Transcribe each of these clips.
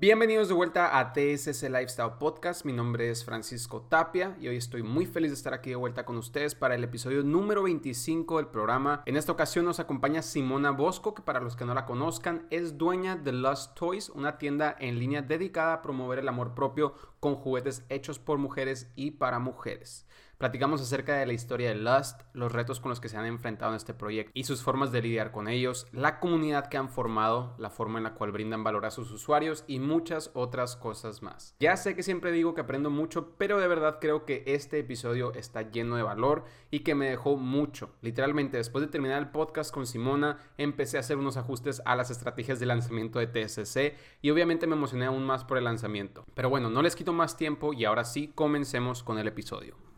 Bienvenidos de vuelta a TSS Lifestyle Podcast. Mi nombre es Francisco Tapia y hoy estoy muy feliz de estar aquí de vuelta con ustedes para el episodio número 25 del programa. En esta ocasión nos acompaña Simona Bosco, que para los que no la conozcan es dueña de Lust Toys, una tienda en línea dedicada a promover el amor propio con juguetes hechos por mujeres y para mujeres. Platicamos acerca de la historia de Lust, los retos con los que se han enfrentado en este proyecto y sus formas de lidiar con ellos, la comunidad que han formado, la forma en la cual brindan valor a sus usuarios y muchas otras cosas más. Ya sé que siempre digo que aprendo mucho, pero de verdad creo que este episodio está lleno de valor y que me dejó mucho. Literalmente, después de terminar el podcast con Simona, empecé a hacer unos ajustes a las estrategias de lanzamiento de TSC y obviamente me emocioné aún más por el lanzamiento. Pero bueno, no les quito más tiempo y ahora sí comencemos con el episodio.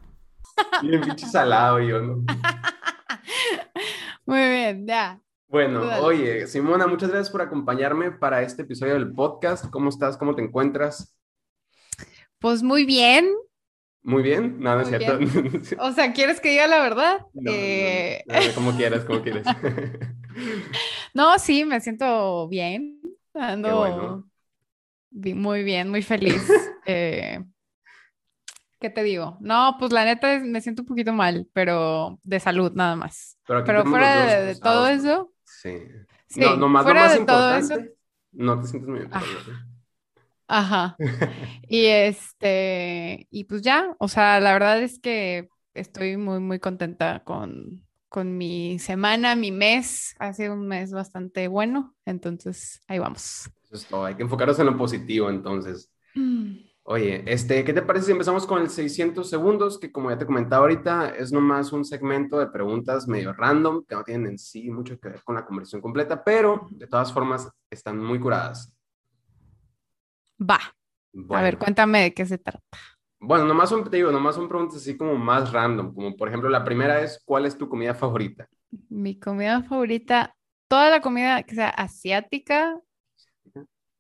Bien pinche salado yo, ¿no? Muy bien, ya. Bueno, oye, Simona, muchas gracias por acompañarme para este episodio del podcast. ¿Cómo estás? ¿Cómo te encuentras? Pues muy bien. Muy bien, nada, es cierto. O sea, ¿quieres que diga la verdad? No, eh... como quieras, como quieres. no, sí, me siento bien. Ando muy bien, muy feliz. eh, ¿Qué te digo? No, pues la neta me siento un poquito mal, pero de salud nada más. Pero, fuera de, todo eso. Sí. sí no, nomás fuera más de todo eso. No te sientes muy bien. Ajá. y este, y pues ya, o sea, la verdad es que estoy muy, muy contenta con, con mi semana, mi mes. Ha sido un mes bastante bueno, entonces ahí vamos. Eso es todo, hay que enfocarnos en lo positivo entonces. Mm. Oye, este, ¿qué te parece si empezamos con el 600 segundos? Que como ya te comentaba ahorita, es nomás un segmento de preguntas medio random, que no tienen en sí mucho que ver con la conversión completa, pero de todas formas están muy curadas. Va. A ver, cuéntame de qué se trata. Bueno, nomás son, te digo, nomás son preguntas así como más random, como por ejemplo, la primera es, ¿cuál es tu comida favorita? Mi comida favorita, toda la comida que sea asiática,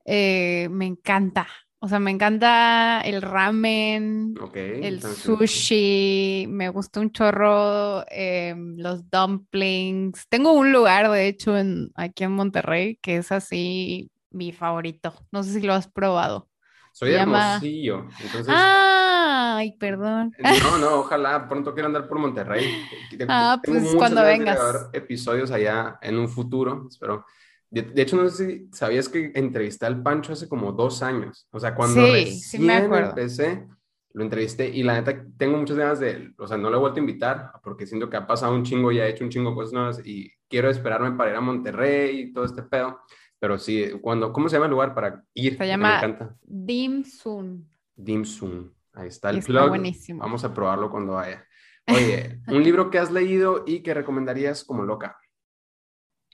eh, me encanta. O sea, me encanta el ramen, el sushi, me gusta un chorro em, los dumplings. Tengo un lugar, de hecho, en, aquí en Monterrey que es así mi favorito. No sé si lo has probado. Soy de Hermosillo, entonces... Ay, perdón. No, no, ojalá pronto quiera andar por Monterrey. Ah, pues cuando vengas. episodios allá en un futuro, espero. De, hecho, no sé si sabías que entrevisté al Pancho hace como dos años. O sea, cuando recién empecé, lo entrevisté y la neta tengo muchas ganas de, o sea, no lo he vuelto a invitar porque siento que ha pasado un chingo y ha hecho un chingo de cosas nuevas y quiero esperarme para ir a Monterrey y todo este pedo. Pero sí, cuando, ¿cómo se llama el lugar para ir? Se llama Dim Sum. Dim Sum. Ahí está el plug. buenísimo. Vamos a probarlo cuando vaya. Oye, un libro que has leído y que recomendarías como loca.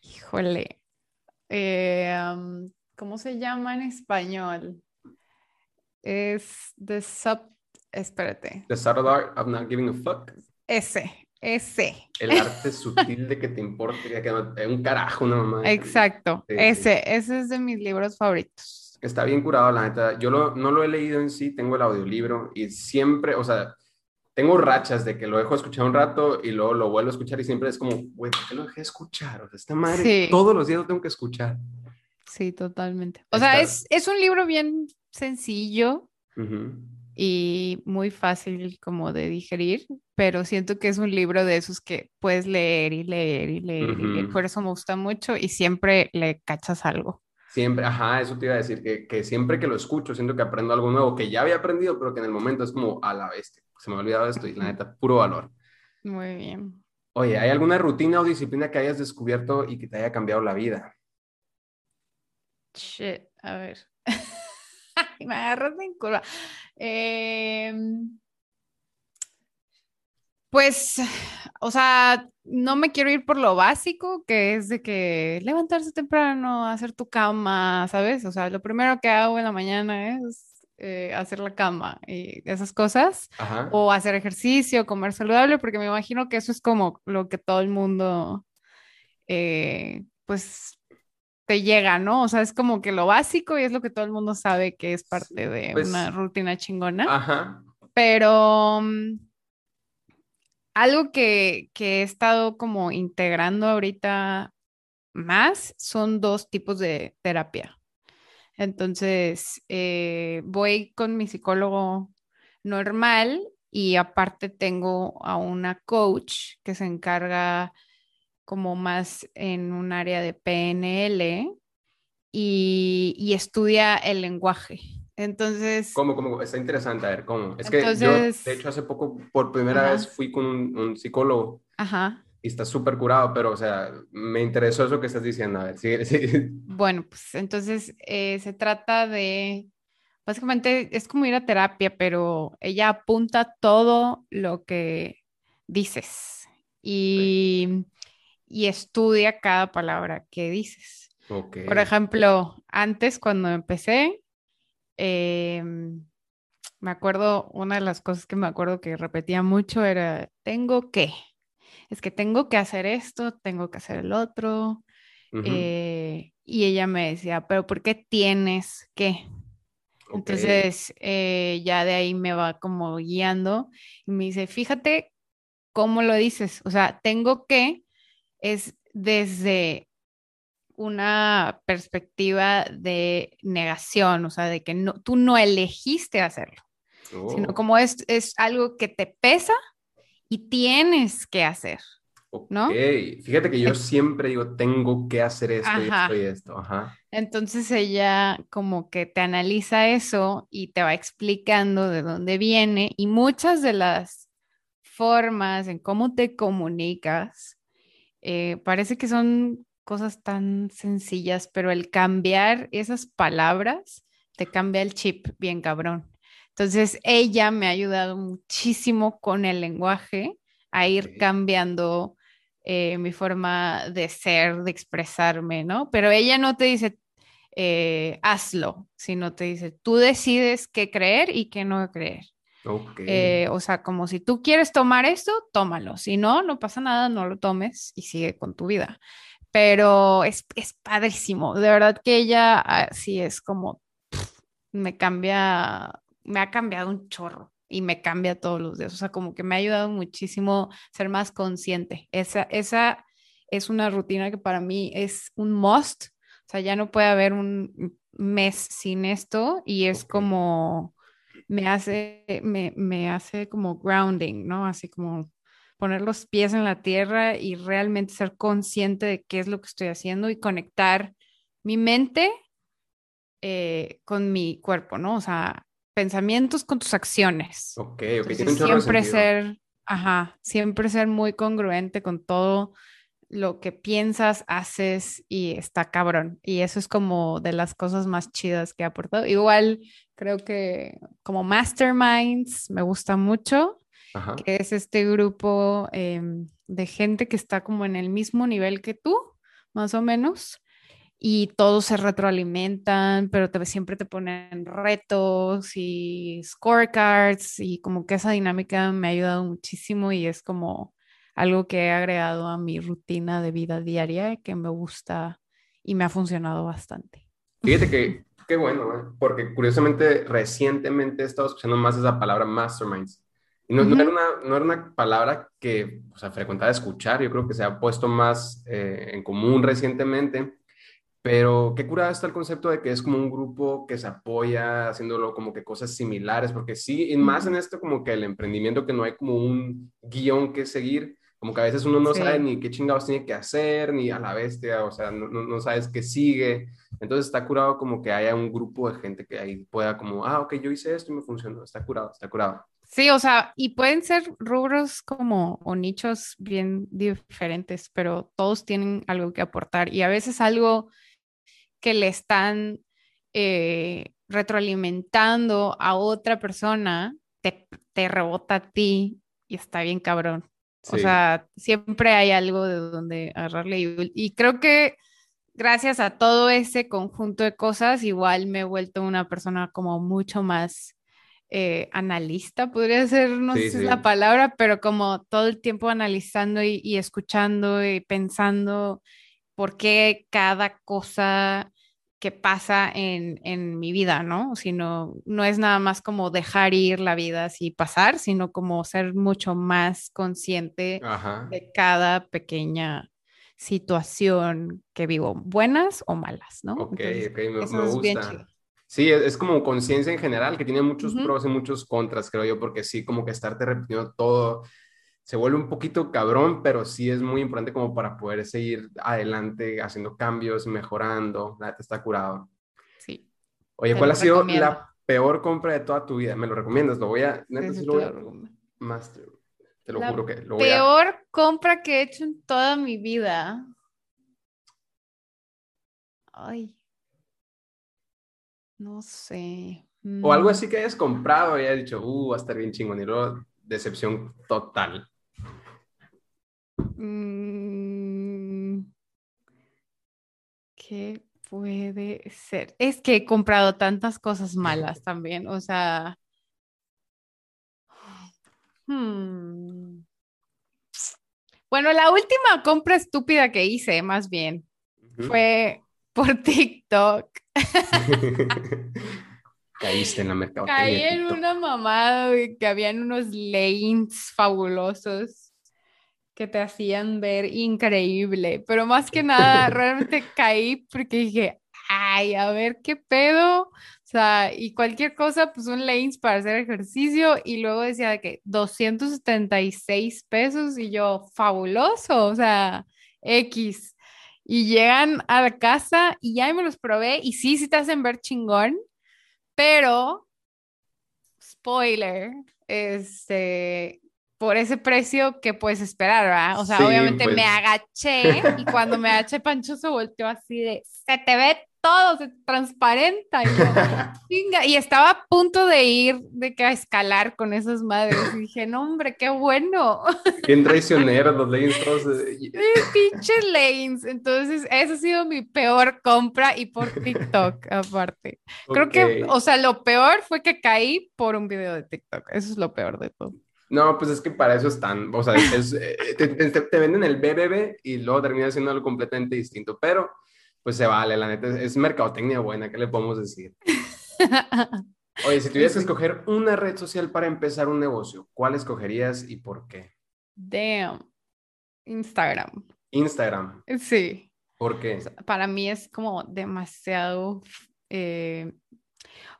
Híjole, eh, ¿cómo se llama en español? Es The Sub, espérate. The Subtle Art of Not Giving a Fuck. Ese, ese. El arte sutil de que te importe, que no, un carajo, una mamá. Exacto, ese, ese es de mis libros favoritos. Está bien curado, la neta. Yo no lo he leído en sí, tengo el audiolibro y siempre, o sea, tengo rachas de que lo dejo escuchar un rato y luego lo vuelvo a escuchar y siempre es como, güey, ¿por qué lo dejé escuchar? O sea, esta madre todos los días lo tengo que escuchar. Sí, totalmente. O sea, es, es, un libro bien sencillo y muy fácil como de digerir, pero siento que es un libro de esos que puedes leer y leer y leer, y leer. Por eso me gusta mucho y siempre le cachas algo. Siempre, ajá, eso te iba a decir, que, que siempre que lo escucho siento que aprendo algo nuevo, que ya había aprendido, pero que en el momento es como a la bestia se me ha olvidado esto y la neta, puro valor. Muy bien. Oye, ¿hay alguna rutina o disciplina que hayas descubierto y que te haya cambiado la vida? Shit, a ver. me agarras en curva. Em, pues, o sea, no me quiero ir por lo básico, que es de que levantarse temprano, hacer tu cama, ¿sabes? O sea, lo primero que hago en la mañana es eh, hacer la cama y esas cosas, o hacer ejercicio, comer saludable, porque me imagino que eso es como lo que todo el mundo, eh, pues, te llega, ¿no? O sea, es como que lo básico y es lo que todo el mundo sabe que es parte de pues una rutina chingona. Ajá. Pero mm, algo que, que he estado como integrando ahorita más son dos tipos de terapia. Entonces, eh, voy con mi psicólogo normal y aparte tengo a una coach que se encarga como más en un área de PNL y, estudia el lenguaje. Entonces... ¿Cómo, cómo? Está interesante, a ver, ¿cómo? Es que yo, de hecho, hace poco, por primera vez, fui con un, psicólogo. Ajá. Y está súper curado, pero, o sea, me interesó eso que estás diciendo. A ver, sí, sí. Bueno, pues entonces eh, se trata de básicamente es como ir a terapia, pero ella apunta todo lo que dices y, estudia cada palabra que dices. Por ejemplo, antes cuando empecé, em, me acuerdo, una de las cosas que me acuerdo que repetía mucho era, tengo que, es que tengo que hacer esto, tengo que hacer el otro. Eh, y ella me decía, pero ¿por qué tienes que? Entonces, eh, ya de ahí me va como guiando y me dice, fíjate cómo lo dices, o sea, tengo que, es desde una perspectiva de negación, o sea, de que no, tú no elegiste hacerlo, sino oh. como es, es algo que te pesa y tienes que hacer. ¿no? Fíjate que yo siempre digo, tengo que hacer esto y esto y esto. Entonces ella como que te analiza eso y te va explicando de dónde viene y muchas de las formas en cómo te comunicas, eh, parece que son cosas tan sencillas, pero el cambiar esas palabras te cambia el chip bien cabrón. Entonces ella me ha ayudado muchísimo con el lenguaje a ir cambiando eh, mi forma de ser, de expresarme, ¿no? Pero ella no te dice, eh, hazlo, sino te dice, tú decides qué creer y qué no creer. Eh, o sea, como si tú quieres tomar esto, tómalo. Si no, no pasa nada, no lo tomes y sigue con tu vida. Pero es, es padrísimo. De verdad que ella ah, sí es como, me cambia, me ha cambiado un chorro y me cambia todos los días. O sea, como que me ha ayudado muchísimo ser más consciente. Esa, esa es una rutina que para mí es un must. O sea, ya no puede haber un mes sin esto y es como, me hace, me, me hace como grounding, ¿no? Así como poner los pies en la tierra y realmente ser consciente de qué es lo que estoy haciendo y conectar mi mente eh, con mi cuerpo, ¿no? O sea, pensamientos con tus acciones. Ok, ok. siempre ser, ajá, siempre ser muy congruente con todo lo que piensas, haces y está cabrón. Y eso es como de las cosas más chidas que ha aportado. Igual creo que como Masterminds me gusta mucho, que es este grupo em, de gente que está como en el mismo nivel que tú, más o menos y todos se retroalimentan, pero te, siempre te ponen retos y scorecards y como que esa dinámica me ha ayudado muchísimo y es como algo que he agregado a mi rutina de vida diaria que me gusta y me ha funcionado bastante. Fíjate que qué bueno, ¿eh? porque curiosamente recientemente he estado escuchando más esa palabra masterminds. Y no, era, una, no era una palabra que o sea, frecuentaba escuchar, yo creo que se ha puesto más eh, en común recientemente pero qué curada está el concepto de que es como un grupo que se apoya haciéndolo como que cosas similares, porque sí, y más en esto como que el emprendimiento que no hay como un guion que seguir, como que a veces uno no sabe ni qué chingados tiene que hacer, ni a la bestia, o sea, no, no, sabes qué sigue. Entonces está curado como que haya un grupo de gente que ahí pueda como, ah, ok, yo hice esto y me funcionó, está curado, está curado. Sí, o sea, y pueden ser rubros como o nichos bien diferentes, pero todos tienen algo que aportar y a veces algo que le están eh, retroalimentando a otra persona, te, te, rebota a ti y está bien cabrón. O sea, siempre hay algo de donde agarrarle y, y creo que gracias a todo ese conjunto de cosas, igual me he vuelto una persona como mucho más eh, analista, podría ser, no sé si es la palabra, pero como todo el tiempo analizando y, y, escuchando y pensando por qué cada cosa que pasa en, en, mi vida, ¿no? Sino, no es nada más como dejar ir la vida así pasar, sino como ser mucho más consciente de cada pequeña situación que vivo, buenas o malas, ¿no? Ok, ok, me, gusta. Sí, es, como conciencia en general, que tiene muchos pros y muchos contras, creo yo, porque sí, como que estarte repitiendo todo se vuelve un poquito cabrón, pero sí es muy importante como para poder seguir adelante, haciendo cambios, mejorando. La está curado. Sí. Oye, ¿cuál ha sido la peor compra de toda tu vida? ¿Me lo recomiendas? Lo voy a... Neta, sí, lo voy a... Más, te lo juro que lo voy a... Peor compra que he hecho en toda mi vida. Ay. No sé. O algo así que hayas comprado y hayas dicho, uh, va a estar bien chingón. Y luego, decepción total. Mm, ¿Qué puede ser? Es que he comprado tantas cosas malas también, o sea... Hmm. Bueno, la última compra estúpida que hice, más bien, fue por TikTok. Caíste en la mercadotecnia. Caí en una mamada que habían unos lanes fabulosos que te hacían ver increíble, pero más que nada realmente caí porque dije, ay, a ver qué pedo, o sea, y cualquier cosa, pues un lanes para hacer ejercicio y luego decía de que 276 pesos y yo, fabuloso, o sea, X. Y llegan a la casa y ya me los probé y sí, sí te hacen ver chingón, pero, spoiler, este, por ese precio que puedes esperar, ¿verdad? O sea, obviamente me pues. agaché y cuando me agaché, Pancho se volteó así de, se te ve todo, se transparenta. Y, estaba a punto de ir de que a escalar con esas madres. Y dije, no, hombre, qué bueno. Bien traicioneros los lanes todos. Sí, pinches lanes. Entonces, esa ha sido mi peor compra y por TikTok, aparte. Creo que, o sea, lo peor fue que caí por un video de TikTok. Eso es lo peor de todo. No, pues es que para eso están, o sea, eh, te, venden el BBB y luego termina siendo algo completamente distinto, pero pues se vale, la neta, es, mercadotecnia buena, ¿qué le podemos decir? Oye, si tuvieras que escoger una red social para empezar un negocio, ¿cuál escogerías y por qué? Damn, Instagram. Instagram. Sí. ¿Por qué? Para mí es como demasiado eh,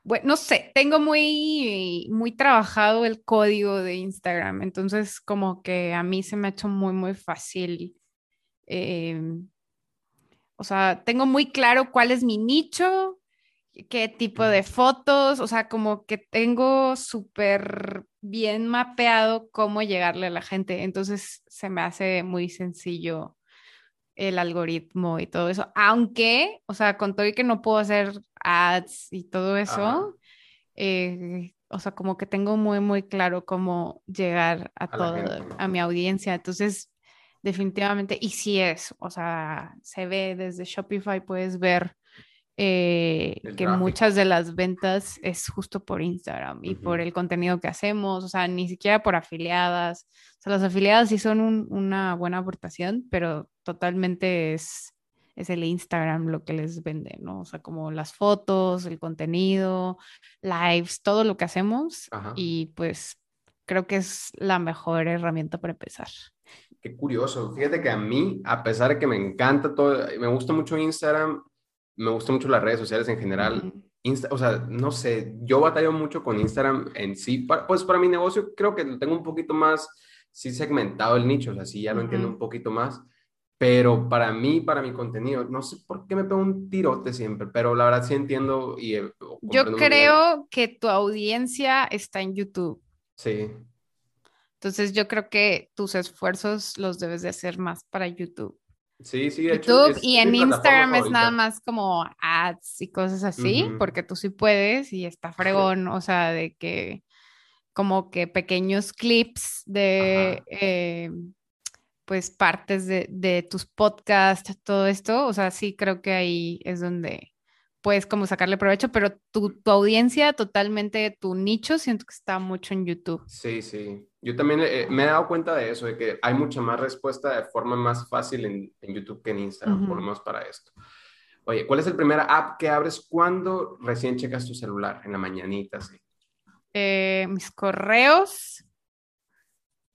bueno, no sé, tengo muy, muy trabajado el código de Instagram, entonces como que a mí se me ha hecho muy, muy fácil. Em, o sea, tengo muy claro cuál es mi nicho, qué tipo de fotos, o sea, como que tengo súper bien mapeado cómo llegarle a la gente, entonces se me hace muy sencillo el algoritmo y todo eso, aunque, o sea, con todo y que no puedo hacer ads y todo eso, eh, o sea, como que tengo muy, muy claro cómo llegar a, toda, a mi audiencia, entonces, definitivamente, y sí es, o sea, se ve desde Shopify, puedes ver eh, que muchas de las ventas es justo por Instagram y por el contenido que hacemos, o sea, ni siquiera por afiliadas. O sea, las afiliadas sí son una buena aportación, pero totalmente es, es el Instagram lo que les vende, ¿no? O sea, como las fotos, el contenido, lives, todo lo que hacemos y pues creo que es la mejor herramienta para empezar. Qué curioso. Fíjate que a mí, a pesar de que me encanta todo, me gusta mucho Instagram, me gustan mucho las redes sociales en general. o sea, no sé, yo batallo mucho con Instagram en sí. pues para mi negocio creo que tengo un poquito más, sí segmentado el nicho, o sea, sí ya lo entiendo un poquito más. Pero para mí, para mi contenido, no sé por qué me pego un tirote siempre, pero la verdad sí entiendo y... Eh, yo creo que tu audiencia está en YouTube. Sí. Entonces yo creo que tus esfuerzos los debes de hacer más para YouTube. Sí, sí, YouTube y en Instagram es nada más como ads y cosas así, porque tú sí puedes y está fregón, o sea, de que como que pequeños clips de eh, pues partes de, de, tus podcasts, todo esto, o sea, sí creo que ahí es donde puedes como sacarle provecho, pero tu, tu audiencia totalmente, tu nicho, siento que está mucho en YouTube. Sí, sí. Yo también eh, me he dado cuenta de eso, de que hay mucha más respuesta de forma más fácil en, en YouTube que en Instagram, por lo menos para esto. Oye, ¿cuál es el primer app que abres cuando recién checas tu celular? En la mañanita, sí. Eh, mis correos,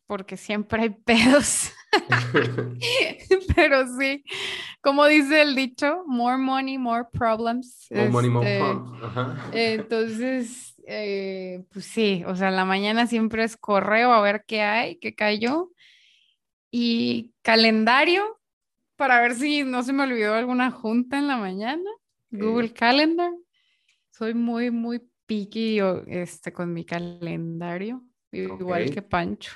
porque siempre hay pedos. Pero sí, como dice el dicho, more money, more problems. More money, more Este. Ajá. Entonces, eh, pues sí, o sea, la mañana siempre es correo a ver qué hay, qué cayó. Y calendario para ver si no se me olvidó alguna junta en la mañana. Google Calendar. Soy muy, muy picky yo, este, con mi calendario, igual que Pancho.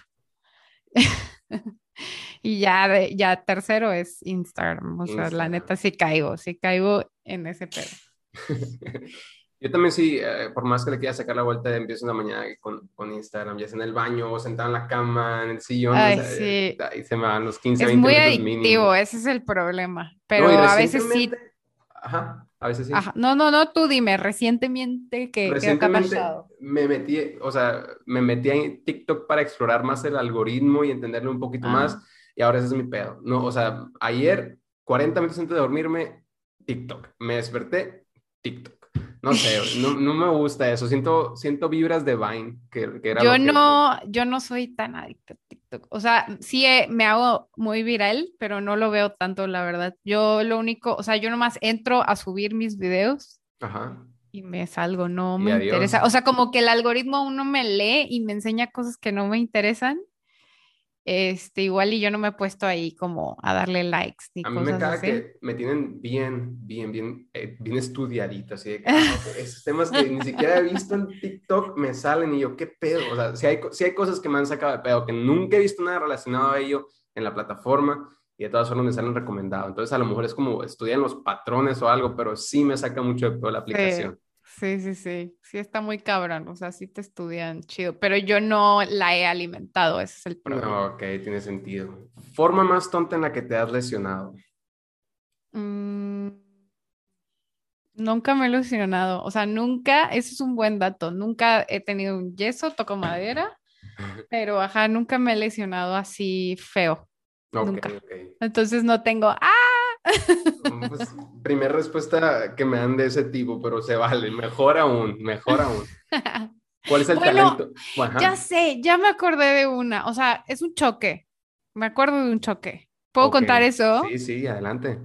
Y ya, de- ya tercero es Instagram. O sea, la neta sí caigo, sí caigo en ese pedo. Yo también sí, eh, por más que le quiera sacar la vuelta, empiezo una mañana con, con Instagram, ya sea en el baño o sentado en la cama, en el sillón, o Ay, sea, sí. eh, ahí se me van los 15, Es 20 muy minutos adictivo, mínimo. ese es el problema. Pero a veces sí. Ajá, a veces sí. Ajá. No, no, no, tú dime, recientemente, ¿qué, qué ha Recientemente pasado? me metí, o sea, me metí en TikTok para explorar más el algoritmo y entenderlo un poquito Ah. más, y ahora ese es mi pedo. No, o sea, ayer, 40 minutos antes de dormirme, TikTok. Me desperté, TikTok. No sé, no, no me gusta eso. Siento, siento vibras de Vine, que, que era Yo que- no, yo no soy tan adicta a TikTok. O sea, sí eh, me hago muy viral, pero no lo veo tanto, la verdad. Yo lo único, o sea, yo nomás entro a subir mis videos Ajá. y me salgo, no Y me adiós. interesa. O sea, como que el algoritmo uno me lee y me enseña cosas que no me interesan. Este, igual y yo no me he puesto ahí como a darle likes ni A mí me caga que me tienen bien, bien, bien, eh, bien estudiadito, así de que ok, esos temas que ni siquiera he visto en TikTok me salen y yo, ¿qué pedo? O sea, si hay, sí hay cosas que me han sacado de pedo, que nunca he visto nada relacionado a ello en la plataforma y de todas formas me salen recomendados. Entonces, a lo mejor es como estudian los patrones o algo, pero sí me saca mucho de pedo la aplicación. Sí, sí, sí, sí está muy cabrón, o sea, sí te estudian chido, pero yo no la he alimentado, ese es el problema. No, ok, tiene sentido. Forma más tonta en la que te has lesionado. Mm, nunca me he ilusionado, o sea, nunca, eso es un buen dato, nunca he tenido un yeso, toco madera, pero ajá, nunca me he lesionado así feo, Ok, Nunca. ok. entonces no tengo, ¡ah! Pues, primer respuesta que me dan de ese tipo, pero se vale. Mejor aún, mejor aún. ¿Cuál es el Bueno, talento? Ajá. Ya sé, ya me acordé de una, o sea, es un choque, me acuerdo de un choque. ¿Puedo contar eso? Sí, sí, adelante.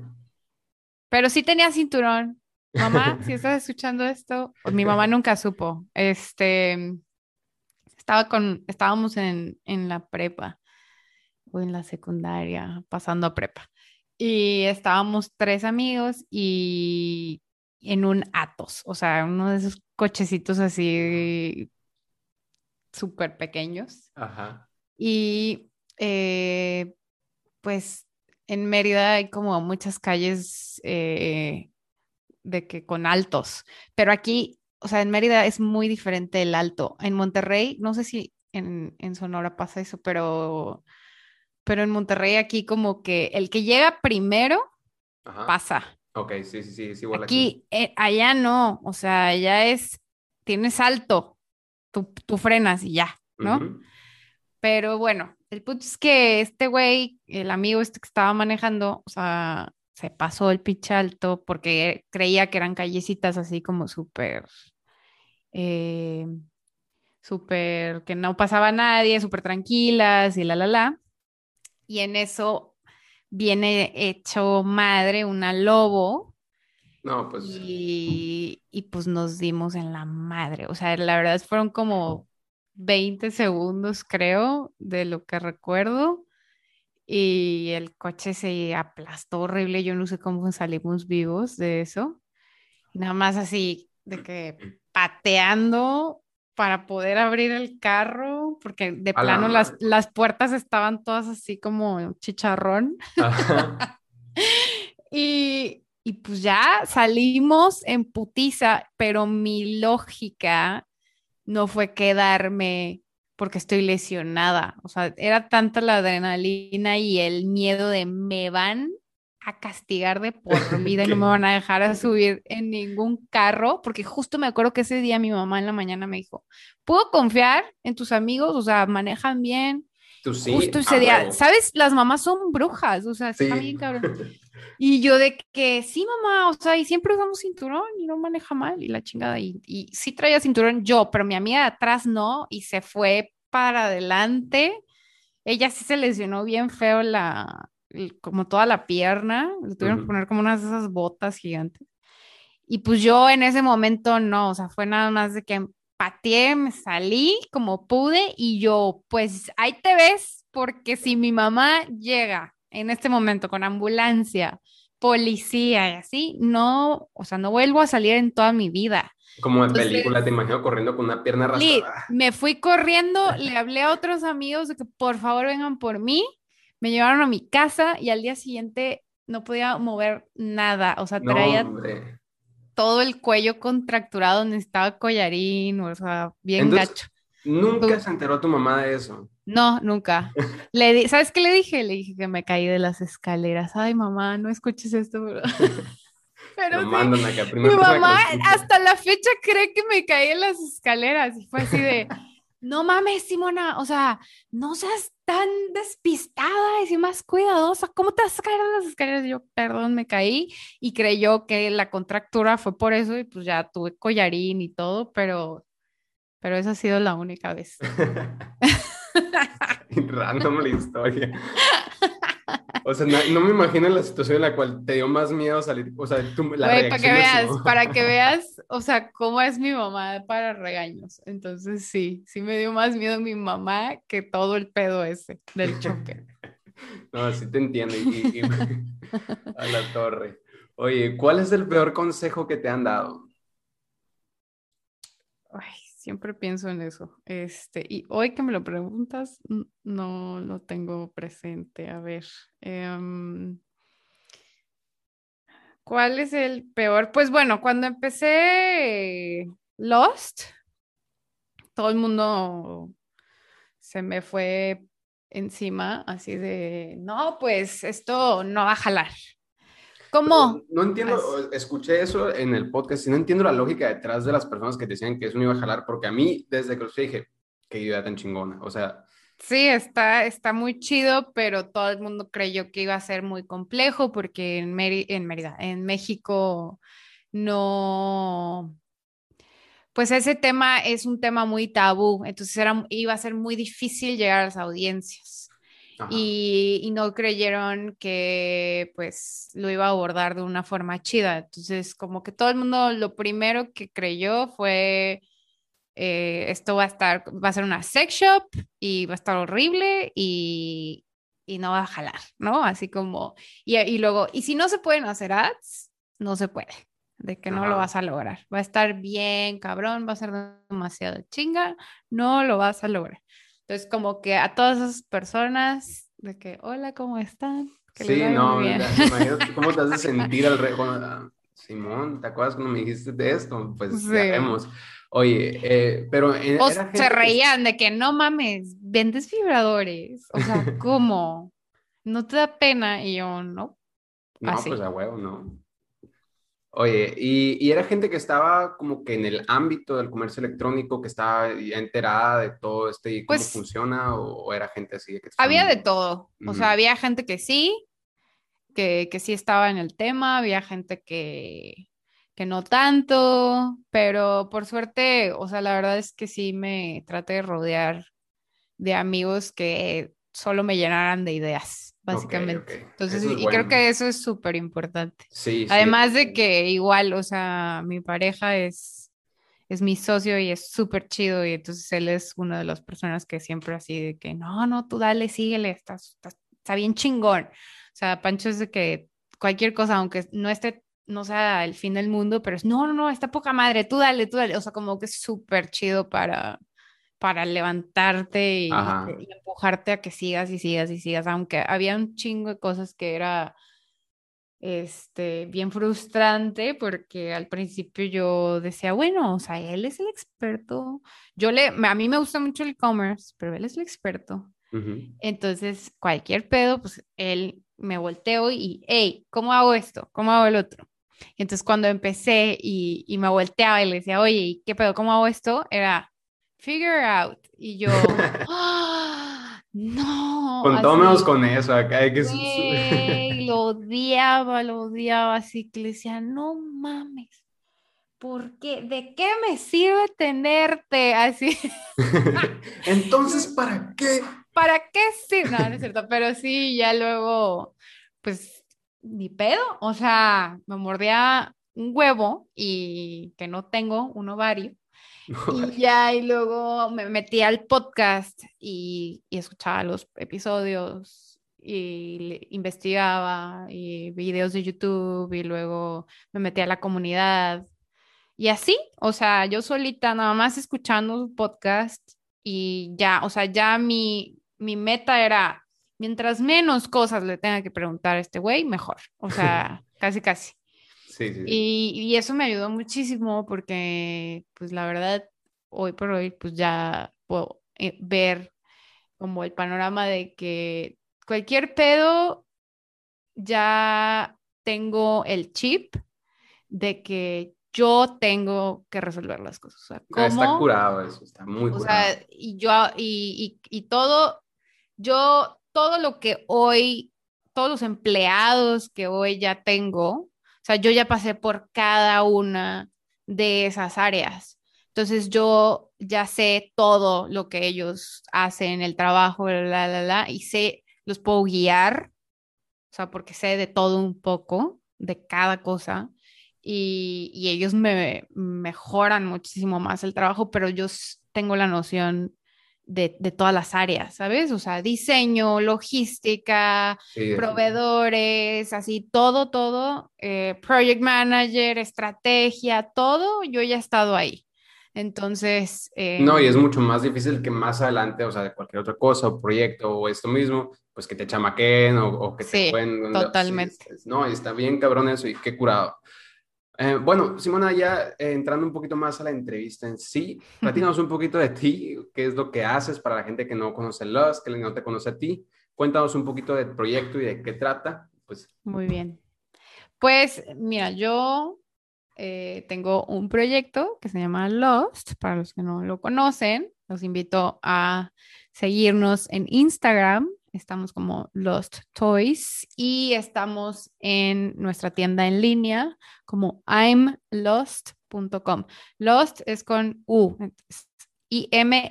Pero sí tenía cinturón. Mamá, si estás escuchando esto, pues mi mamá nunca supo. Este, estaba con, estábamos en, en la prepa o en la secundaria, pasando a prepa. Y estábamos tres amigos y en un Atos, o sea, uno de esos cochecitos así súper pequeños. Ajá. Y eh, pues en Mérida hay como muchas calles eh, de que con altos, pero aquí, o sea, en Mérida es muy diferente el alto. En Monterrey, no sé si en, en Sonora pasa eso, pero, pero en Monterrey aquí como que el que llega primero Ajá. pasa. Ok, sí, sí, sí, es igual aquí. Aquí, eh, allá no, o sea, allá es, tienes alto, tú, tú frenas y ya, ¿no? Pero bueno, el punto es que este güey, el amigo este que estaba manejando, o sea, se pasó el pinche alto porque creía que eran callecitas así como súper, eh, súper, que no pasaba nadie, súper tranquilas y la, la, la. Y en eso viene hecho madre una lobo No, pues y, y pues nos dimos en la madre. O sea, la verdad fueron como 20 segundos, creo, de lo que recuerdo. Y el coche se aplastó horrible. Yo no sé cómo salimos vivos de eso. Nada más así, de que pateando para poder abrir el carro, porque de plano las, las puertas estaban todas así como chicharrón. Y, y pues ya salimos en putiza, pero mi lógica no fue quedarme porque estoy lesionada. O sea, era tanta la adrenalina y el miedo de me van a castigar de por vida y no me van a dejar a subir en ningún carro, porque justo me acuerdo que ese día mi mamá en la mañana me dijo, ¿puedo confiar en tus amigos? O sea, manejan bien. Tú sí. Justo ese día. ¿sabes? Las mamás son brujas, o sea, Sí. está bien cabrón. Y yo de que sí, mamá, o sea, y siempre usamos cinturón y no maneja mal y la chingada. Y, y sí traía cinturón yo, pero mi amiga de atrás no y se fue para adelante ella sí se lesionó bien feo la, como toda la pierna, le tuvieron que poner como unas de esas botas gigantes. Y pues yo en ese momento no, o sea, fue nada más de que pateé, me salí como pude y yo, pues ahí te ves, porque si mi mamá llega en este momento con ambulancia, policía y así, no, o sea, no vuelvo a salir en toda mi vida. Como en película, te imagino corriendo con una pierna arrastrada. Me fui corriendo, le hablé a otros amigos de que por favor vengan por mí, me llevaron a mi casa y al día siguiente no podía mover nada, o sea, traía todo el cuello contracturado, necesitaba collarín, o sea, bien gacho. ¿Nunca se enteró tu mamá de eso? No, nunca. Le ¿Sabes qué le dije? Le dije que me caí de las escaleras. Ay, mamá, no escuches esto. Pero sí, mi mamá hasta la fecha cree que me caí en las escaleras y fue así de, no mames, Simona, o sea, no seas tan despistada y más cuidadosa, ¿cómo te vas a caer en las escaleras? Yo, perdón, me caí y creyó que la contractura fue por eso y pues ya tuve collarín y todo, pero, pero esa ha sido la única vez. Random la historia. O sea, no, me imagino la situación en la cual te dio más miedo salir, o sea, la para que veas, para que veas, o sea, cómo es mi mamá para regaños. Entonces, sí, sí me dio más miedo mi mamá que todo el pedo ese del choque. no, sí te entiendo. Y, a la torre. Oye, ¿cuál es el peor consejo que te han dado? Ay, siempre pienso en eso. Este, y hoy que me lo preguntas, no lo tengo presente. A ver. Em, ¿Cuál es el peor? Pues bueno, cuando empecé Lost, todo el mundo se me fue encima, así de, no, pues esto no va a jalar. ¿Cómo? No, entiendo, escuché eso en el podcast y no entiendo la lógica detrás de las personas que decían que eso no iba a jalar, porque a mí, desde que lo dije, qué idea tan chingona. O sea. Sí, está, está muy chido, pero todo el mundo creyó que iba a ser muy complejo porque en, en Mérida, en México, no. Pues ese tema es un tema muy tabú, entonces era, iba a ser muy difícil llegar a las audiencias y, no creyeron que pues lo iba a abordar de una forma chida. Entonces, como que todo el mundo lo primero que creyó fue eh, esto va a estar, va a ser una sex shop y va a estar horrible y, y no va a jalar, ¿no? Así como, y, y, luego, y si no se pueden hacer ads, no se puede, de que no lo vas a lograr. Va a estar bien, cabrón, va a ser demasiado chinga, no lo vas a lograr. Entonces, como que a todas esas personas, de que, hola, ¿cómo están? sí, no, imagínate cómo te hace sentir al rey. Simón, ¿te acuerdas cuando me dijiste de esto? Pues sí. Oye, eh, pero... o se reían de que no mames, vendes vibradores. O sea, ¿cómo? ¿No te da pena? Y yo, no. No, pues a huevo, no. Oye, y, era gente que estaba como que en el ámbito del comercio electrónico, que estaba enterada de todo este y cómo pues funciona, o, era gente así? Que había de todo, o sea, había gente que sí, que, que, sí estaba en el tema, había gente que, que no tanto, pero por suerte, o sea, la verdad es que sí me traté de rodear de amigos que solo me llenaran de ideas básicamente. Entonces, y creo que eso es súper importante. Sí, Además de que igual, o sea, mi pareja es, es mi socio y es súper chido y entonces él es una de las personas que siempre así de que, no, no, tú dale, síguele, está, está, bien chingón. O sea, Pancho es de que cualquier cosa, aunque no esté, no sea el fin del mundo, pero es, no, no, no, está poca madre, tú dale, tú dale. O sea, como que es súper chido para, para levantarte y, empujarte a que sigas y sigas y sigas, aunque había un chingo de cosas que era este, bien frustrante porque al principio yo decía, bueno, o sea, él es el experto. Yo le, a mí me gusta mucho el e-commerce, pero él es el experto. Entonces, cualquier pedo, pues él me volteó y, hey, ¿cómo hago esto? ¿Cómo hago el otro? entonces cuando empecé y, y me volteaba y le decía, oye, ¿qué pedo? ¿Cómo hago esto? Era, figure out. Y yo, ¡Ah! no. Contómenos con eso, acá hay que... lo odiaba, lo odiaba, así que le decía, no mames. ¿Por qué? ¿De qué me sirve tenerte así? Entonces, ¿para qué? ¿para qué sí? No, no es cierto, pero sí, ya luego, pues, ni pedo, o sea, me mordía un huevo y que no tengo un ovario. Y ya, y luego me metí al podcast y, y escuchaba los episodios y investigaba y videos de YouTube y luego me metí a la comunidad. Y así, o sea, yo solita nada más escuchando podcast y ya, o sea, ya mi, mi meta era, mientras menos cosas le tenga que preguntar a este güey, mejor, o sea, casi, casi. Sí, sí. Y, y, eso me ayudó muchísimo porque, pues la verdad, hoy por hoy, pues ya puedo eh, ver como el panorama de que cualquier pedo, ya tengo el chip de que yo tengo que resolver las cosas. Está curado eso, está muy curado. Sea, y yo, y, y, y, todo, yo, todo lo que hoy, todos los empleados que hoy ya tengo, o sea, yo ya pasé por cada una de esas áreas. Entonces yo ya sé todo lo que ellos hacen, el trabajo, la, la, la, y sé, los puedo guiar, o sea, porque sé de todo un poco, de cada cosa y, ellos me mejoran muchísimo más el trabajo, pero yo tengo la noción de, todas las áreas, ¿sabes? O sea, diseño, logística, proveedores, así, todo, todo, eh, project manager, estrategia, todo, yo ya he estado ahí. Entonces... no, y es em, mucho más difícil que más adelante, o sea, de cualquier otra cosa o proyecto o esto mismo, pues que te chamaquen o, o que te pueden... Totalmente. no, está bien cabrón eso y qué curado. Eh, bueno, Simona, ya eh, entrando un poquito más a la entrevista en sí, platícanos un poquito de ti, qué es lo que haces para la gente que no conoce Lost, que no te conoce a ti. Cuéntanos un poquito del proyecto y de qué trata. Pues. Muy bien. Pues mira, yo eh, tengo un proyecto que se llama Lost, para los que no lo conocen, los invito a seguirnos en Instagram Estamos como Lost Toys y estamos en nuestra tienda en línea como imlost.com. Lost es con U, I-M-L-U-S-T.com.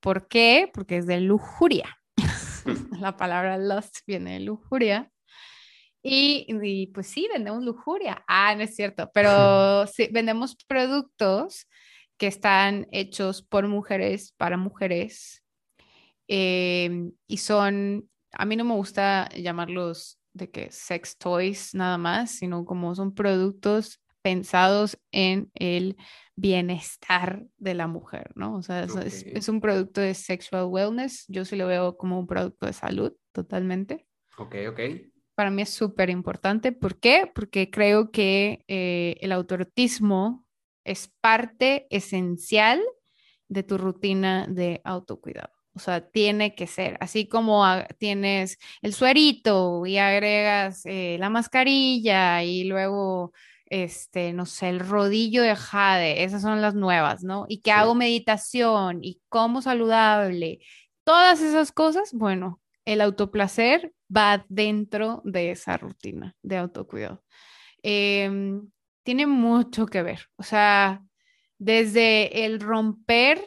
¿Por qué? Porque es de lujuria. La palabra lost viene de lujuria. Y, y, pues sí, vendemos lujuria. Ah, no es cierto, pero sí, vendemos productos que están hechos por mujeres para mujeres em, y son, a mí no me gusta llamarlos de que sex toys nada más, sino como son productos pensados en el bienestar de la mujer, ¿no? O sea, es, es, un producto de sexual wellness, yo sí lo veo como un producto de salud totalmente. Ok, ok. Para mí es súper importante. ¿Por qué? Porque creo que eh, el autorotismo es parte esencial de tu rutina de autocuidado. O sea, tiene que ser, así como tienes el suerito y agregas eh, la mascarilla y luego, este, no sé, el rodillo de jade, esas son las nuevas, ¿no? Y que hago meditación y como saludable, todas esas cosas, bueno, el autoplacer va dentro de esa rutina de autocuidado. Eh, tiene mucho que ver. O sea, desde el romper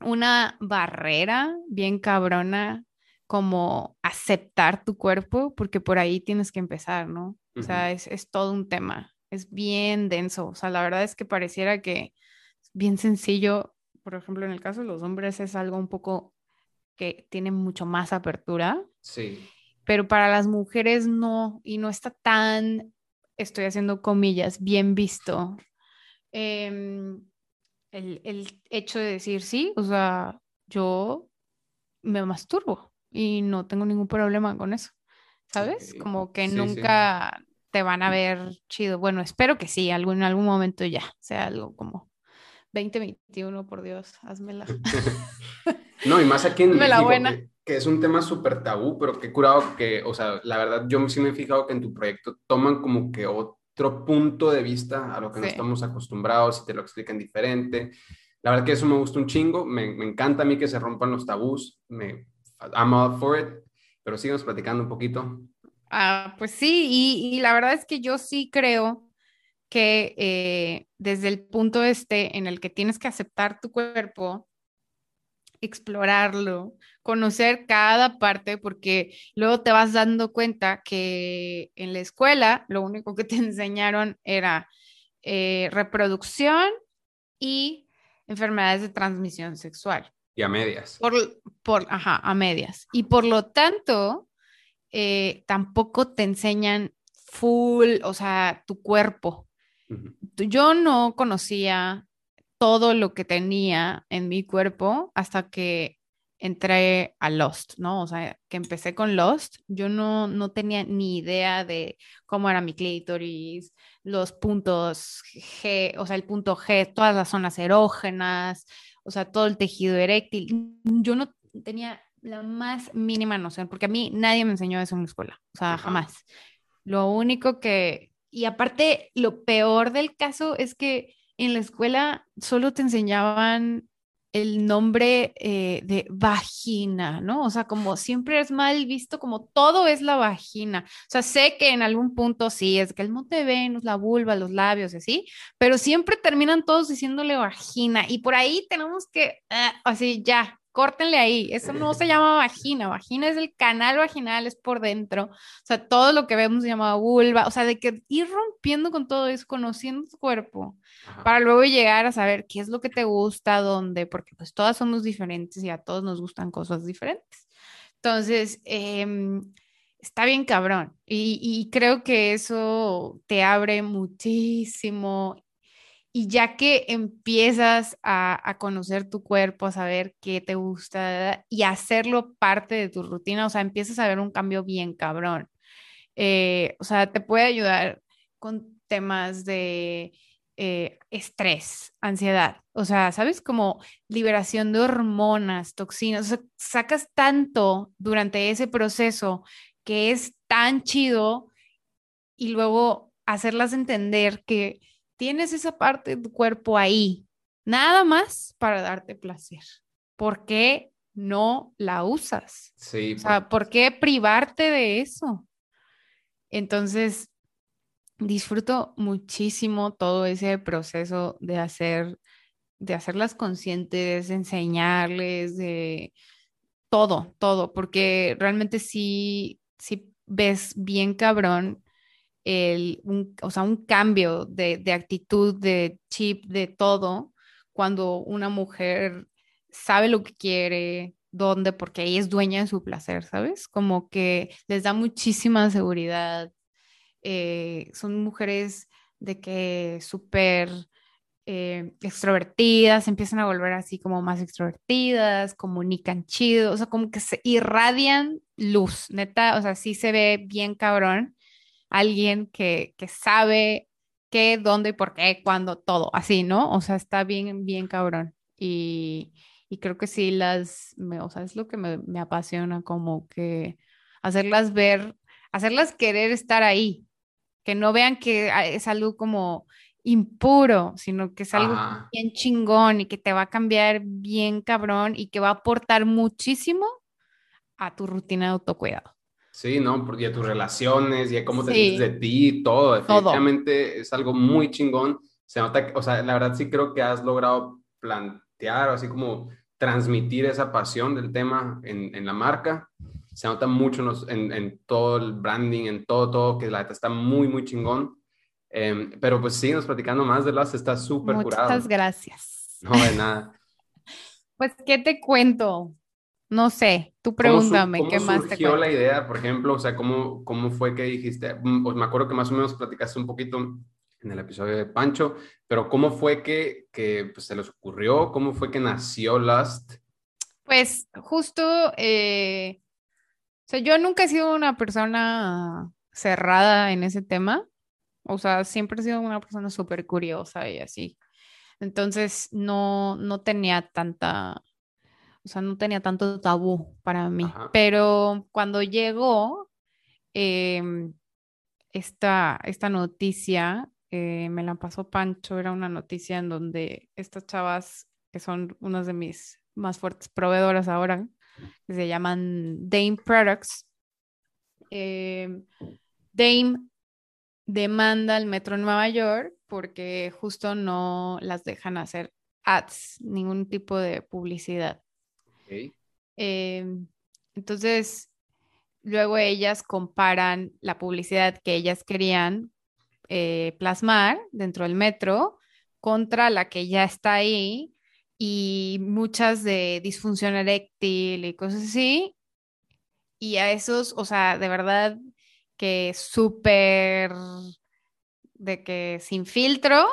una barrera bien cabrona, como aceptar tu cuerpo, porque por ahí tienes que empezar, ¿no? O sea, es, es, todo un tema, es bien denso. O sea, la verdad es que pareciera que es bien sencillo. Por ejemplo, en el caso de los hombres es algo un poco que tiene mucho más apertura. Sí. Pero para las mujeres no, y no está tan estoy haciendo comillas, bien visto. Em, el, hecho de decir sí, o sea, yo me masturbo y no tengo ningún problema con eso, ¿sabes? Como que nunca te van a ver chido. Bueno, espero que sí, algún, en algún momento ya, sea algo como 2021, por Dios, házmela. no, y más aquí en México, buena que es un tema súper tabú, pero qué curado que, o sea, la verdad yo sí me he fijado que en tu proyecto toman como que otro punto de vista a lo que no estamos acostumbrados y te lo explican diferente. La verdad que eso me gusta un chingo, me, me encanta a mí que se rompan los tabús, me, I'm all for it, pero sigamos platicando un poquito. Ah, pues sí, y, y la verdad es que yo sí creo que eh, desde el punto este en el que tienes que aceptar tu cuerpo, explorarlo, conocer cada parte, porque luego te vas dando cuenta que en la escuela lo único que te enseñaron era eh, reproducción y enfermedades de transmisión sexual. Y a medias. Por, por ajá, a medias. Y por lo tanto, eh, tampoco te enseñan full, o sea, tu cuerpo. Yo no conocía todo lo que tenía en mi cuerpo hasta que entré a Lost, ¿no? O sea, que empecé con Lost, yo no, no tenía ni idea de cómo era mi clítoris, los puntos G, o sea, el punto G, todas las zonas erógenas, o sea, todo el tejido eréctil. Yo no tenía la más mínima noción, porque a mí nadie me enseñó eso en la escuela, o sea, jamás. Lo único que, y aparte, lo peor del caso es que en la escuela solo te enseñaban el nombre eh, de vagina, ¿no? O sea, como siempre es mal visto, como todo es la vagina. O sea, sé que en algún punto sí, es que el monte Venus, la vulva, los labios, así, pero siempre terminan todos diciéndole vagina y por ahí tenemos que, ah, así, ya, córtenle ahí, eso no se llama vagina, vagina es el canal vaginal, es por dentro, o sea, todo lo que vemos se llama vulva, o sea, de que ir rompiendo con todo eso, conociendo tu cuerpo, para luego llegar a saber qué es lo que te gusta, dónde, porque pues todas somos diferentes y a todos nos gustan cosas diferentes. Entonces, em, está bien cabrón. Y, y creo que eso te abre muchísimo y ya que empiezas a, conocer tu cuerpo, a saber qué te gusta y hacerlo parte de tu rutina, o sea, empiezas a ver un cambio bien cabrón. Eh, o sea, te puede ayudar con temas de eh, estrés, ansiedad, o sea, ¿sabes? Como liberación de hormonas, toxinas, o sea, sacas tanto durante ese proceso que es tan chido y luego hacerlas entender que tienes esa parte de tu cuerpo ahí, nada más para darte placer. ¿Por qué no la usas? Sí. O sea, ¿por qué privarte de eso? Entonces, disfruto muchísimo todo ese proceso de hacer, de hacerlas conscientes, de enseñarles, de todo, todo, porque realmente sí, sí ves bien cabrón el, un, o sea, un cambio de, de actitud, de chip, de todo, cuando una mujer sabe lo que quiere, dónde, porque ella es dueña de su placer, ¿sabes? Como que les da muchísima seguridad. Eh, son mujeres de que súper eh, extrovertidas, empiezan a volver así como más extrovertidas, comunican chido, o sea, como que se irradian luz, neta, o sea, sí se ve bien cabrón alguien que, que sabe qué, dónde, por qué, cuándo, todo, así, ¿no? O sea, está bien, bien cabrón. Y, y creo que sí las, me, o sea, es lo que me, me, apasiona, como que hacerlas ver, hacerlas querer estar ahí, que no vean que ah, es algo como impuro, sino que es algo bien chingón y que te va a cambiar bien cabrón y que va a aportar muchísimo a tu rutina de autocuidado. Sí, ¿no? Porque ya tus relaciones, ya cómo te sientes de ti, todo, definitivamente es algo muy chingón. Se nota, o sea, la verdad sí creo que has logrado plantear, así como transmitir esa pasión del tema en, en la marca. Se nota mucho en, en, todo el branding, en todo, todo, que la está muy, muy chingón. Eh, pero pues sí, nos platicando más de las, está súper curado. Muchas gracias. No, de nada. pues, ¿qué te cuento? No sé, tú pregúntame, ¿qué más te surgió la idea, por ejemplo? O sea, ¿cómo, cómo fue que dijiste? Mm, pues me acuerdo que más o menos platicaste un poquito en el episodio de Pancho, pero ¿cómo fue que, que pues, se les ocurrió? ¿Cómo fue que nació Lust? Pues justo, eh, o sea, yo nunca he sido una persona cerrada en ese tema, o sea, siempre he sido una persona súper curiosa y así. Entonces, no, no tenía tanta o sea, no tenía tanto tabú para mí. Pero cuando llegó em, esta, esta noticia, eh, me la pasó Pancho, era una noticia en donde estas chavas, que son unas de mis más fuertes proveedoras ahora, que se llaman Dame Products, eh, Dame demanda al Metro de Nueva York porque justo no las dejan hacer ads, ningún tipo de publicidad. Em, entonces, luego ellas comparan la publicidad que ellas querían eh, plasmar dentro del metro contra la que ya está ahí y muchas de disfunción eréctil y cosas así. Y a esos, o sea, de verdad que súper de que sin filtro,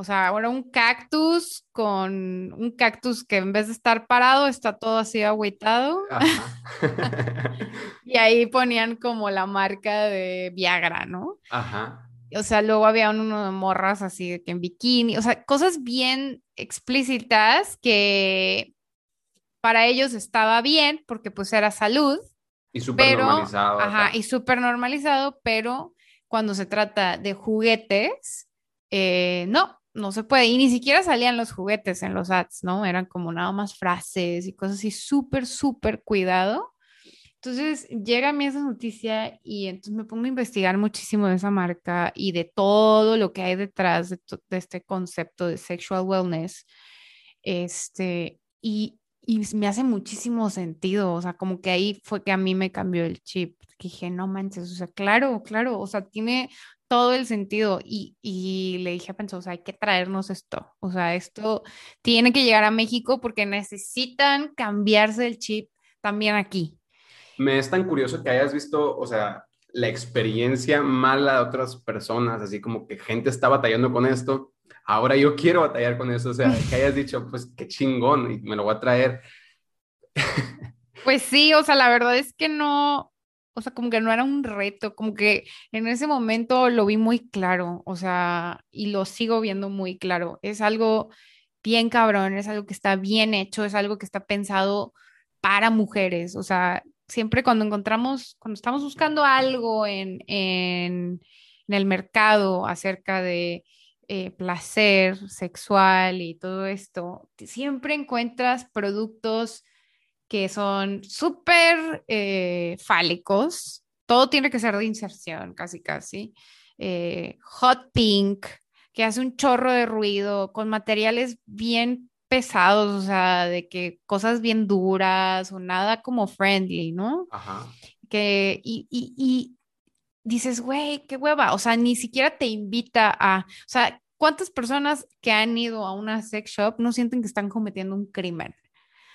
o sea, ahora un cactus con un cactus que en vez de estar parado está todo así agüitado. y ahí ponían como la marca de Viagra, ¿no? Ajá. O sea, luego había uno de morras así de que en bikini, o sea, cosas bien explícitas que para ellos estaba bien porque pues era salud. Y súper normalizado. Ajá, y súper normalizado, pero cuando se trata de juguetes, eh, no, no se puede. Y ni siquiera salían los juguetes en los ads, ¿no? Eran como nada más frases y cosas así, súper, súper cuidado. Entonces llega a mí esa noticia y entonces me pongo a investigar muchísimo de esa marca y de todo lo que hay detrás de, este concepto de sexual wellness. Este, y, y, me hace muchísimo sentido, o sea, como que ahí fue que a mí me cambió el chip, que dije, no manches, o sea, claro, claro, o sea, tiene todo el sentido y, y le dije a Penso, o sea, hay que traernos esto, o sea, esto tiene que llegar a México porque necesitan cambiarse el chip también aquí me es tan curioso que hayas visto, o sea, la experiencia mala de otras personas, así como que gente está batallando con esto, ahora yo quiero batallar con eso, o sea, que hayas dicho, pues qué chingón, y me lo voy a traer. Pues sí, o sea, la verdad es que no, o sea, como que no era un reto, como que en ese momento lo vi muy claro, o sea, y lo sigo viendo muy claro. Es algo bien cabrón, es algo que está bien hecho, es algo que está pensado para mujeres, o sea, siempre cuando encontramos, cuando estamos buscando algo en, el mercado acerca de eh, placer sexual y todo esto, siempre encuentras productos que son súper eh, fálicos. Todo tiene que ser de inserción, casi, casi. Eh, hot pink, que hace un chorro de ruido, con materiales bien pesados, o sea, de que cosas bien duras o nada como friendly, ¿no? Ajá. Que, y, y, y dices, güey, qué hueva, o sea, ni siquiera te invita a, o sea, ¿cuántas personas que han ido a una sex shop no sienten que están cometiendo un crimen?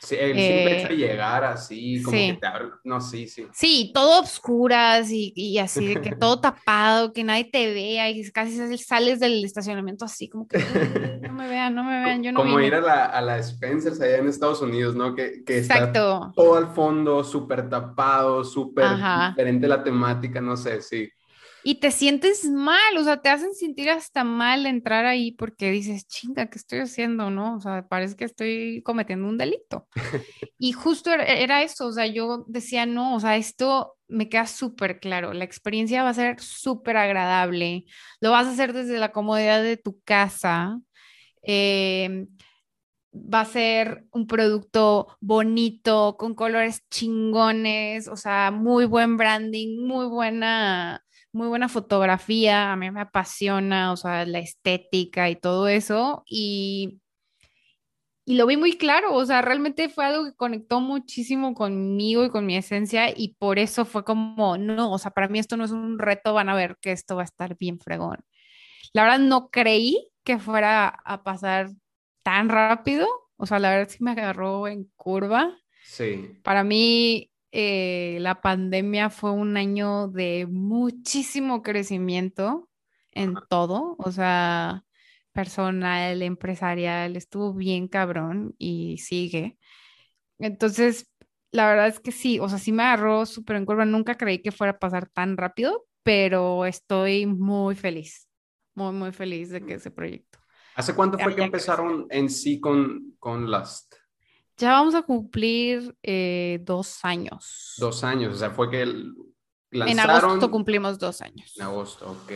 Sí, el simple hecho de eh, llegar así, como que te no, sí, sí. Sí, todo obscuras y, y así, de que todo tapado, que nadie te vea y casi sales del estacionamiento así, como que no me vean, no me vean, yo no Como ir a la, a la Spencer's allá en Estados Unidos, ¿no? Que, que está todo al fondo, súper tapado, súper diferente la temática, no sé, sí y te sientes mal, o sea, te hacen sentir hasta mal entrar ahí porque dices, chinga, ¿qué estoy haciendo? ¿No? O sea, parece que estoy cometiendo un delito. y justo era, eso, o sea, yo decía, no, o sea, esto me queda súper claro, la experiencia va a ser súper agradable, lo vas a hacer desde la comodidad de tu casa. Em, va a ser un producto bonito, con colores chingones, o sea, muy buen branding, muy buena muy buena fotografía, a mí me apasiona, o sea, la estética y todo eso, y, y lo vi muy claro, o sea, realmente fue algo que conectó muchísimo conmigo y con mi esencia, y por eso fue como, no, o sea, para mí esto no es un reto, van a ver que esto va a estar bien fregón. La verdad no creí que fuera a pasar tan rápido, o sea, la verdad sí me agarró en curva. Sí. Para mí, eh, la pandemia fue un año de muchísimo crecimiento en todo, o sea, personal, empresarial, estuvo bien cabrón y sigue. Entonces, la verdad es que sí, o sea, sí me agarró súper en curva, nunca creí que fuera a pasar tan rápido, pero estoy muy feliz, muy, muy feliz de que ese proyecto. ¿Hace cuánto fue que empezaron en sí con, con Lust? Ya vamos a cumplir eh, dos años. Dos años, o sea, fue que lanzaron... En agosto cumplimos dos años. En agosto, ok.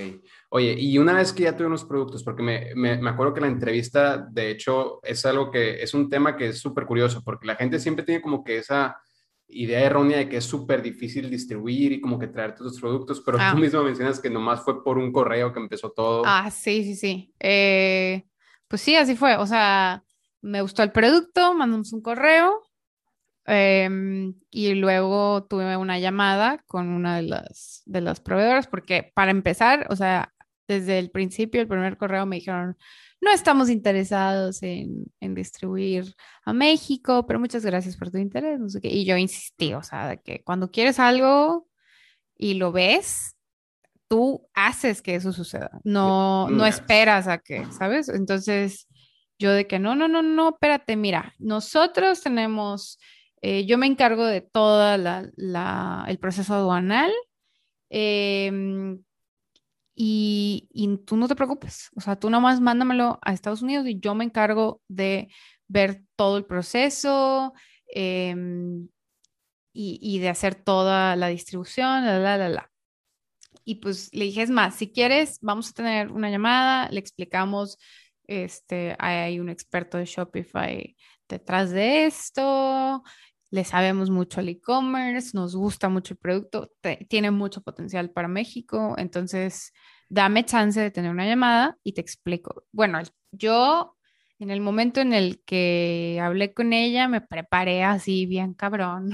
Oye, y una vez que ya tuve unos productos, porque me, me, me acuerdo que la entrevista, de hecho, es algo que es un tema que es súper curioso, porque la gente siempre tiene como que esa idea errónea de que es súper difícil distribuir y como que traer todos los productos, pero tú ah. mismo mencionas que nomás fue por un correo que empezó todo. Ah, sí, sí, sí. Eh, pues sí, así fue. O sea, me gustó el producto, mandamos un correo em, y luego tuve una llamada con una de las, de las proveedoras porque para empezar, o sea, desde el principio, el primer correo me dijeron, no estamos interesados en, distribuir a México, pero muchas gracias por tu interés. No sé qué. Y yo insistí, o sea, que cuando quieres algo y lo ves, tú haces que eso suceda. No, no esperas a que, ¿sabes? Entonces, yo de que no, no, no, no, espérate, mira, nosotros tenemos, eh, yo me encargo de todo el proceso aduanal. Eh, y, tú no te preocupes, o sea, tú nomás mándamelo a Estados Unidos y yo me encargo de ver todo el proceso em, y, de hacer toda la distribución, la, la, la, la. Y pues le dije, es más, si quieres, vamos a tener una llamada, le explicamos, este, hay un experto de Shopify detrás de esto, le sabemos mucho al e-commerce, nos gusta mucho el producto, tiene mucho potencial para México, entonces dame chance de tener una llamada y te explico. Bueno, yo en el momento en el que hablé con ella me preparé así bien cabrón.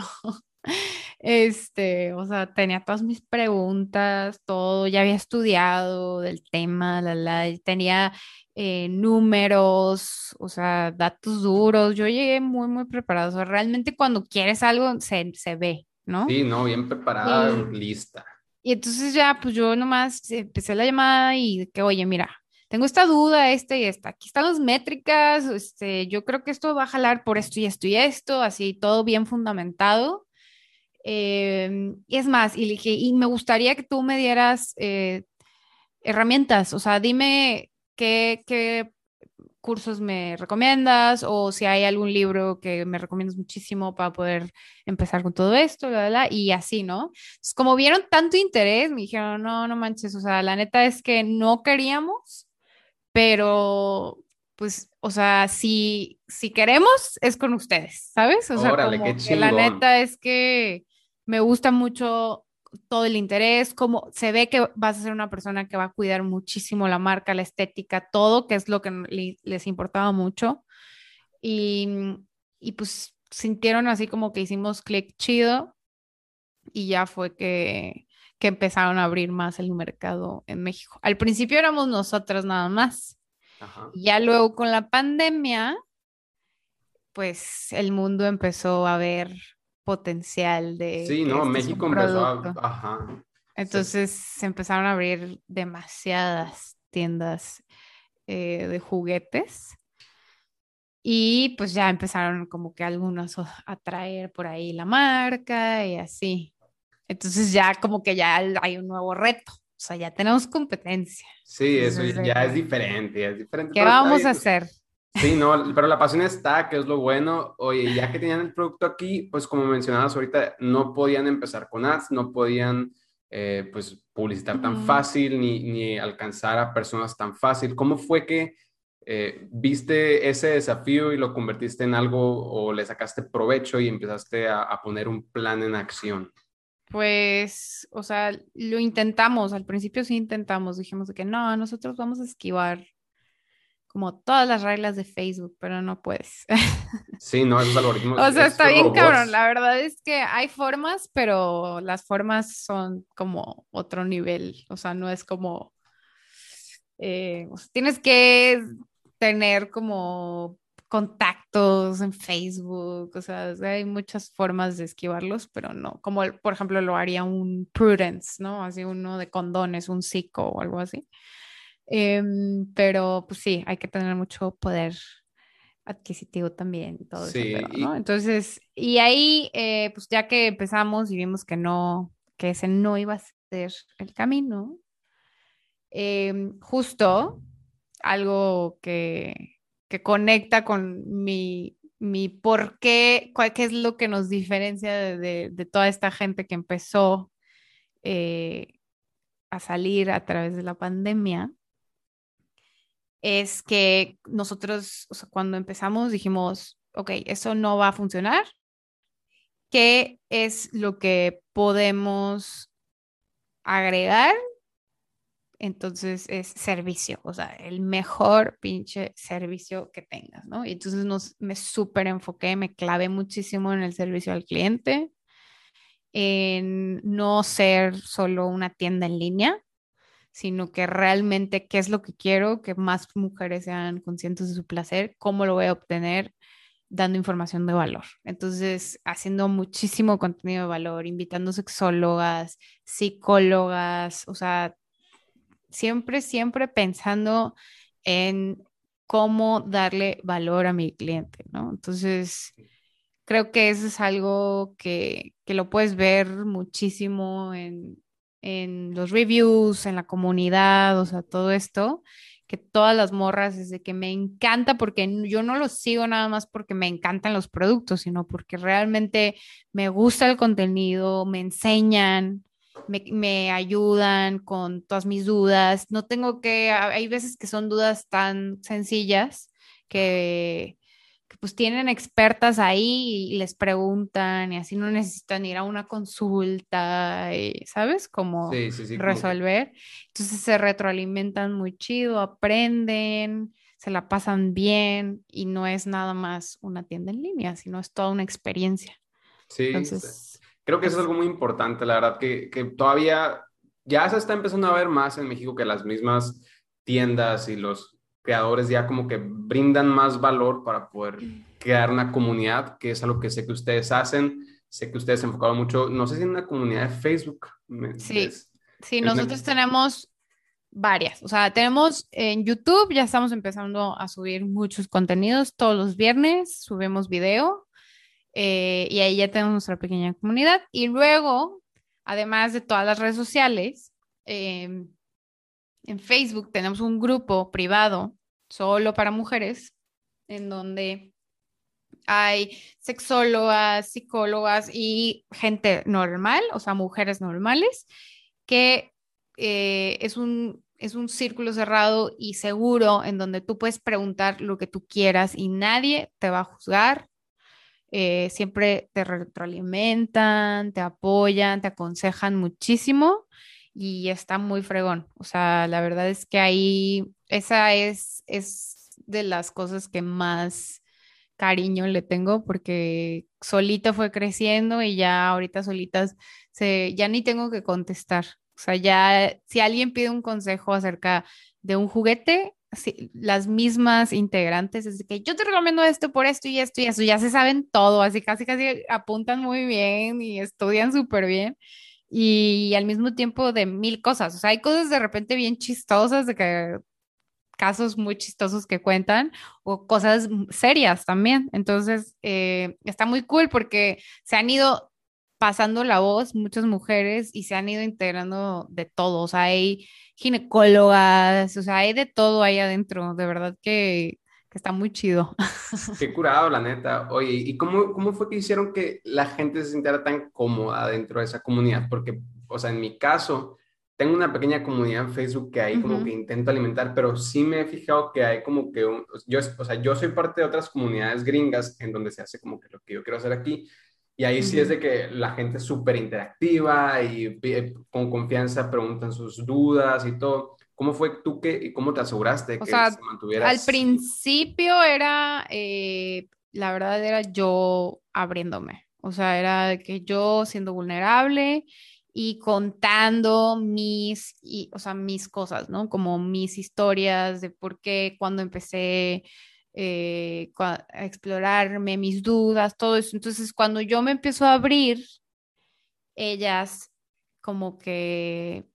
Este, o sea, tenía todas mis preguntas, todo, ya había estudiado del tema, la, la, tenía eh, números, o sea, datos duros. Yo llegué muy, muy preparado. O sea, realmente cuando quieres algo se, se ve, ¿no? Sí, no, bien preparada, lista. Y entonces ya, pues yo nomás empecé la llamada y que, oye, mira, tengo esta duda, esta y esta. Aquí están las métricas, este, yo creo que esto va a jalar por esto y esto y esto, así todo bien fundamentado. Y es más, y, dije, y me gustaría que tú me dieras eh, herramientas, o sea, dime qué, qué, cursos me recomiendas o si hay algún libro que me recomiendas muchísimo para poder empezar con todo esto, y así, ¿no? Entonces, como vieron tanto interés, me dijeron, no, no manches, o sea, la neta es que no queríamos, pero pues, o sea, si, si queremos, es con ustedes, ¿sabes? O sea, como que la neta es que me gusta mucho todo el interés, como se ve que vas a ser una persona que va a cuidar muchísimo la marca, la estética, todo, que es lo que les importaba mucho. Y, y pues sintieron así como que hicimos clic chido y ya fue que, que empezaron a abrir más el mercado en México. Al principio éramos nosotros nada más. Ya luego con la pandemia, pues el mundo empezó a ver potencial de... Sí, no, este México empezó a... Ajá. Entonces se empezaron a abrir demasiadas tiendas eh, de juguetes y pues ya empezaron como que algunos a traer por ahí la marca y así. Entonces ya como que ya hay un nuevo reto, o sea, ya tenemos competencia. Sí, eso ya es diferente, es diferente. ¿Qué vamos a hacer? Sí, no, pero la pasión está, que es lo bueno. Oye, ya que tenían el producto aquí, pues como mencionabas ahorita, no podían empezar con ads, no podían eh, pues publicitar tan fácil ni, ni, alcanzar a personas tan fácil. ¿Cómo fue que eh, viste ese desafío y lo convertiste en algo o le sacaste provecho y empezaste a, a poner un plan en acción? Pues, o sea, lo intentamos, al principio sí intentamos, dijimos que no, nosotros vamos a esquivar como todas las reglas de Facebook, pero no puedes. Sí, no, esos algoritmos. o sea, está bien cabrón. La verdad es que hay formas, pero las formas son como otro nivel. O sea, no es como. Eh, tienes que tener como contactos en Facebook, o sea, hay muchas formas de esquivarlos, pero no, como por ejemplo lo haría un Prudence, ¿no? Así uno de condones, un psico o algo así. Em, pero pues sí, hay que tener mucho poder adquisitivo también, todo eso, ¿no? Entonces, y ahí, eh, pues ya que empezamos y vimos que no, que ese no iba a ser el camino, em, justo algo que, que conecta con mi, mi por qué, cuál, qué es lo que nos diferencia de, de, toda esta gente que empezó eh, a salir a través de la pandemia, es que nosotros, cuando empezamos dijimos, ok, eso no va a funcionar qué es lo que podemos agregar. Entonces es servicio, o sea, el mejor pinche servicio que tengas, ¿no? Y entonces nos, me súper enfoqué, me clavé muchísimo en el servicio al cliente, en no ser solo una tienda en línea, sino que realmente qué es lo que quiero, que más mujeres sean conscientes de su placer, cómo lo voy a obtener, dando información de valor. Entonces, haciendo muchísimo contenido de valor, invitando sexólogas, psicólogas, o sea, siempre, siempre pensando en cómo darle valor a mi cliente, ¿no? Entonces, creo que eso es algo que, que lo puedes ver muchísimo en, en los reviews, en la comunidad, o sea, todo esto que todas las morras, desde que me encanta, porque yo no los sigo nada más porque me encantan los productos, sino porque realmente me gusta el contenido, me enseñan, me, me ayudan con todas mis dudas. No tengo que, hay veces que son dudas tan sencillas que pues tienen expertas ahí y les preguntan y así no necesitan ir a una consulta, y, ¿sabes? Como resolver. Entonces se retroalimentan muy chido, aprenden, se la pasan bien y no es nada más una tienda en línea, sino es toda una experiencia. Sí, Entonces, creo que eso es pues algo muy importante, la verdad, que, que todavía ya se está empezando a ver más en México que las mismas tiendas y los creadores ya como que brindan más valor para poder crear una comunidad, que es algo que sé que ustedes hacen. Sé que ustedes se enfocaron mucho, no sé si en una comunidad de Facebook. Sí, sí, nosotros tenemos varias. O sea, tenemos en YouTube, ya estamos empezando a subir muchos contenidos. Todos los viernes subimos video eh, y ahí ya tenemos nuestra pequeña comunidad. Y luego, además de todas las redes sociales, eh, en Facebook tenemos un grupo privado solo para mujeres, en donde hay sexólogas, psicólogas y gente normal, o sea, mujeres normales, que eh, es, un, es un círculo cerrado y seguro en donde tú puedes preguntar lo que tú quieras y nadie te va a juzgar. Eh, siempre te retroalimentan, te apoyan, te aconsejan muchísimo y está muy fregón. O sea, la verdad es que ahí esa es, es de las cosas que más cariño le tengo porque solita fue creciendo y ya ahorita solitas se, ya ni tengo que contestar. O sea, ya si alguien pide un consejo acerca de un juguete, las mismas integrantes, es que yo te recomiendo esto por esto y esto y eso, ya se saben todo, así casi casi apuntan muy bien y estudian súper bien y al mismo tiempo de mil cosas. O sea, hay cosas de repente bien chistosas, de que casos muy chistosos que cuentan o cosas serias también. Entonces, eh, está muy cool porque se han ido pasando la voz muchas mujeres y se han ido integrando de todo. O sea, hay ginecólogas, o sea, hay de todo ahí adentro. De verdad que está muy chido. Qué curado, la neta. Oye, ¿y cómo, cómo fue que hicieron que la gente se sintiera tan cómoda dentro de esa comunidad? Porque, o sea, en mi caso, tengo una pequeña comunidad en Facebook que ahí como que intento alimentar, pero sí me he fijado que hay como que, yo, o sea, yo soy parte de otras comunidades gringas en donde se hace como que lo que yo quiero hacer aquí. Y ahí sí es de que la gente es súper interactiva y con confianza preguntan sus dudas y todo. ¿Cómo fue tú que, y cómo te aseguraste que se mantuviera? Al principio era, eh, la verdad era yo abriéndome, o sea, era que yo siendo vulnerable y contando mis, y, o sea, mis cosas, ¿no? Como mis historias de por qué cuando empecé eh, a explorarme, mis dudas, todo eso. Entonces, cuando yo me empiezo a abrir, ellas como que